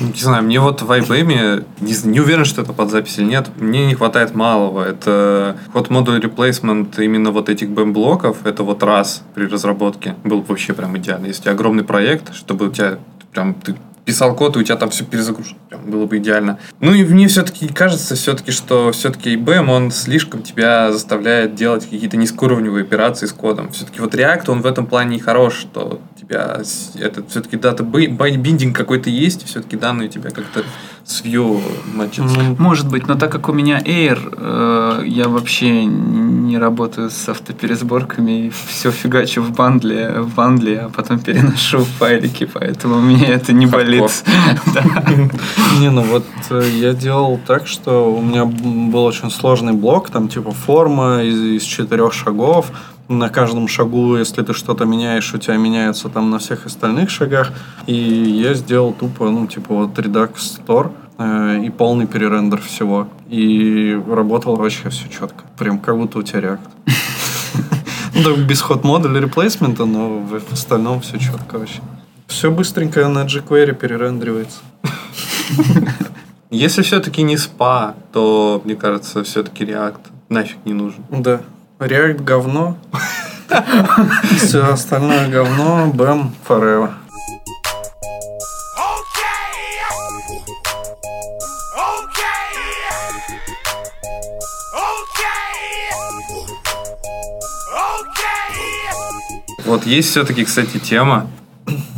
Не знаю, мне вот в IBM, не, не уверен, что это под запись или нет, мне не хватает малого. Это ход модуль replacement именно вот этих BEM-блоков, это вот раз при разработке был бы вообще прям идеально. Если у тебя огромный проект, чтобы у тебя прям ты писал код, и у тебя там все перезагружено. Было бы идеально. Ну и мне все-таки кажется, все-таки, что все-таки IBM, он слишком тебя заставляет делать какие-то низкоуровневые операции с кодом. Все-таки вот React, он в этом плане и хорош, что тебя этот все-таки дата биндинг какой-то есть, все-таки данные у тебя как-то с Vue матчатся. Ну, Может быть, но так как у меня Air, э, я вообще не работаю с автопересборками и все фигачу в бандле, в бандле, а потом переношу в файлики, поэтому мне это не болит. Не, ну вот э, я делал так, что у меня был очень сложный блок, там типа форма из четырех шагов. На каждом шагу, если ты что-то меняешь, у тебя меняется там на всех остальных шагах. И я сделал тупо, ну, типа вот Redux Store э, и полный перерендер всего. И работал вообще все четко. Прям как будто у тебя React. Ну, так без ход модуля реплейсмента, но в остальном все четко вообще. Все быстренько на jQuery перерендеривается. Если все-таки не спа, то, мне кажется, все-таки React нафиг не нужен. Да. React говно. Все остальное говно. Бэм forever. Вот есть все-таки, кстати, тема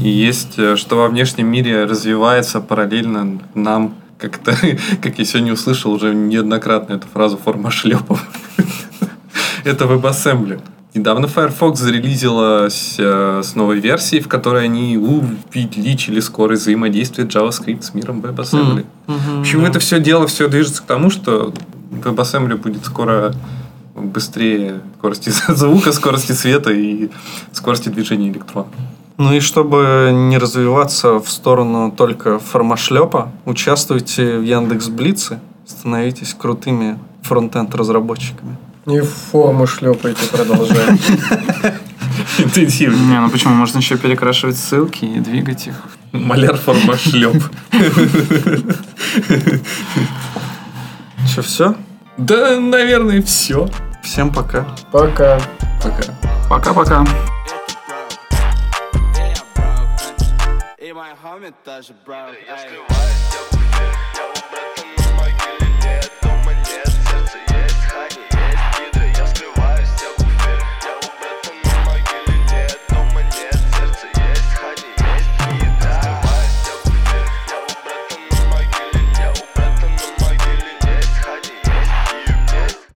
И есть, э, что во внешнем мире развивается параллельно нам как-то, как я сегодня услышал уже неоднократно эту фразу форма шлепов. Это WebAssembly. Недавно Firefox зарелизилась э, с новой версией, в которой они увеличили скорость взаимодействия JavaScript с миром WebAssembly. В общем, это все дело, все движется к тому, что WebAssembly будет скоро быстрее скорости звука, скорости света и скорости движения электрона. Ну и чтобы не развиваться в сторону только формашлепа, участвуйте в Яндекс Блице, становитесь крутыми фронтенд разработчиками. И форму шлепайте, продолжайте. Интенсивно. Не, ну почему? Можно еще перекрашивать ссылки и двигать их. Маляр форма шлеп. Че, все? Да, наверное, все. Всем пока. Пока. Пока. Пока-пока. И мой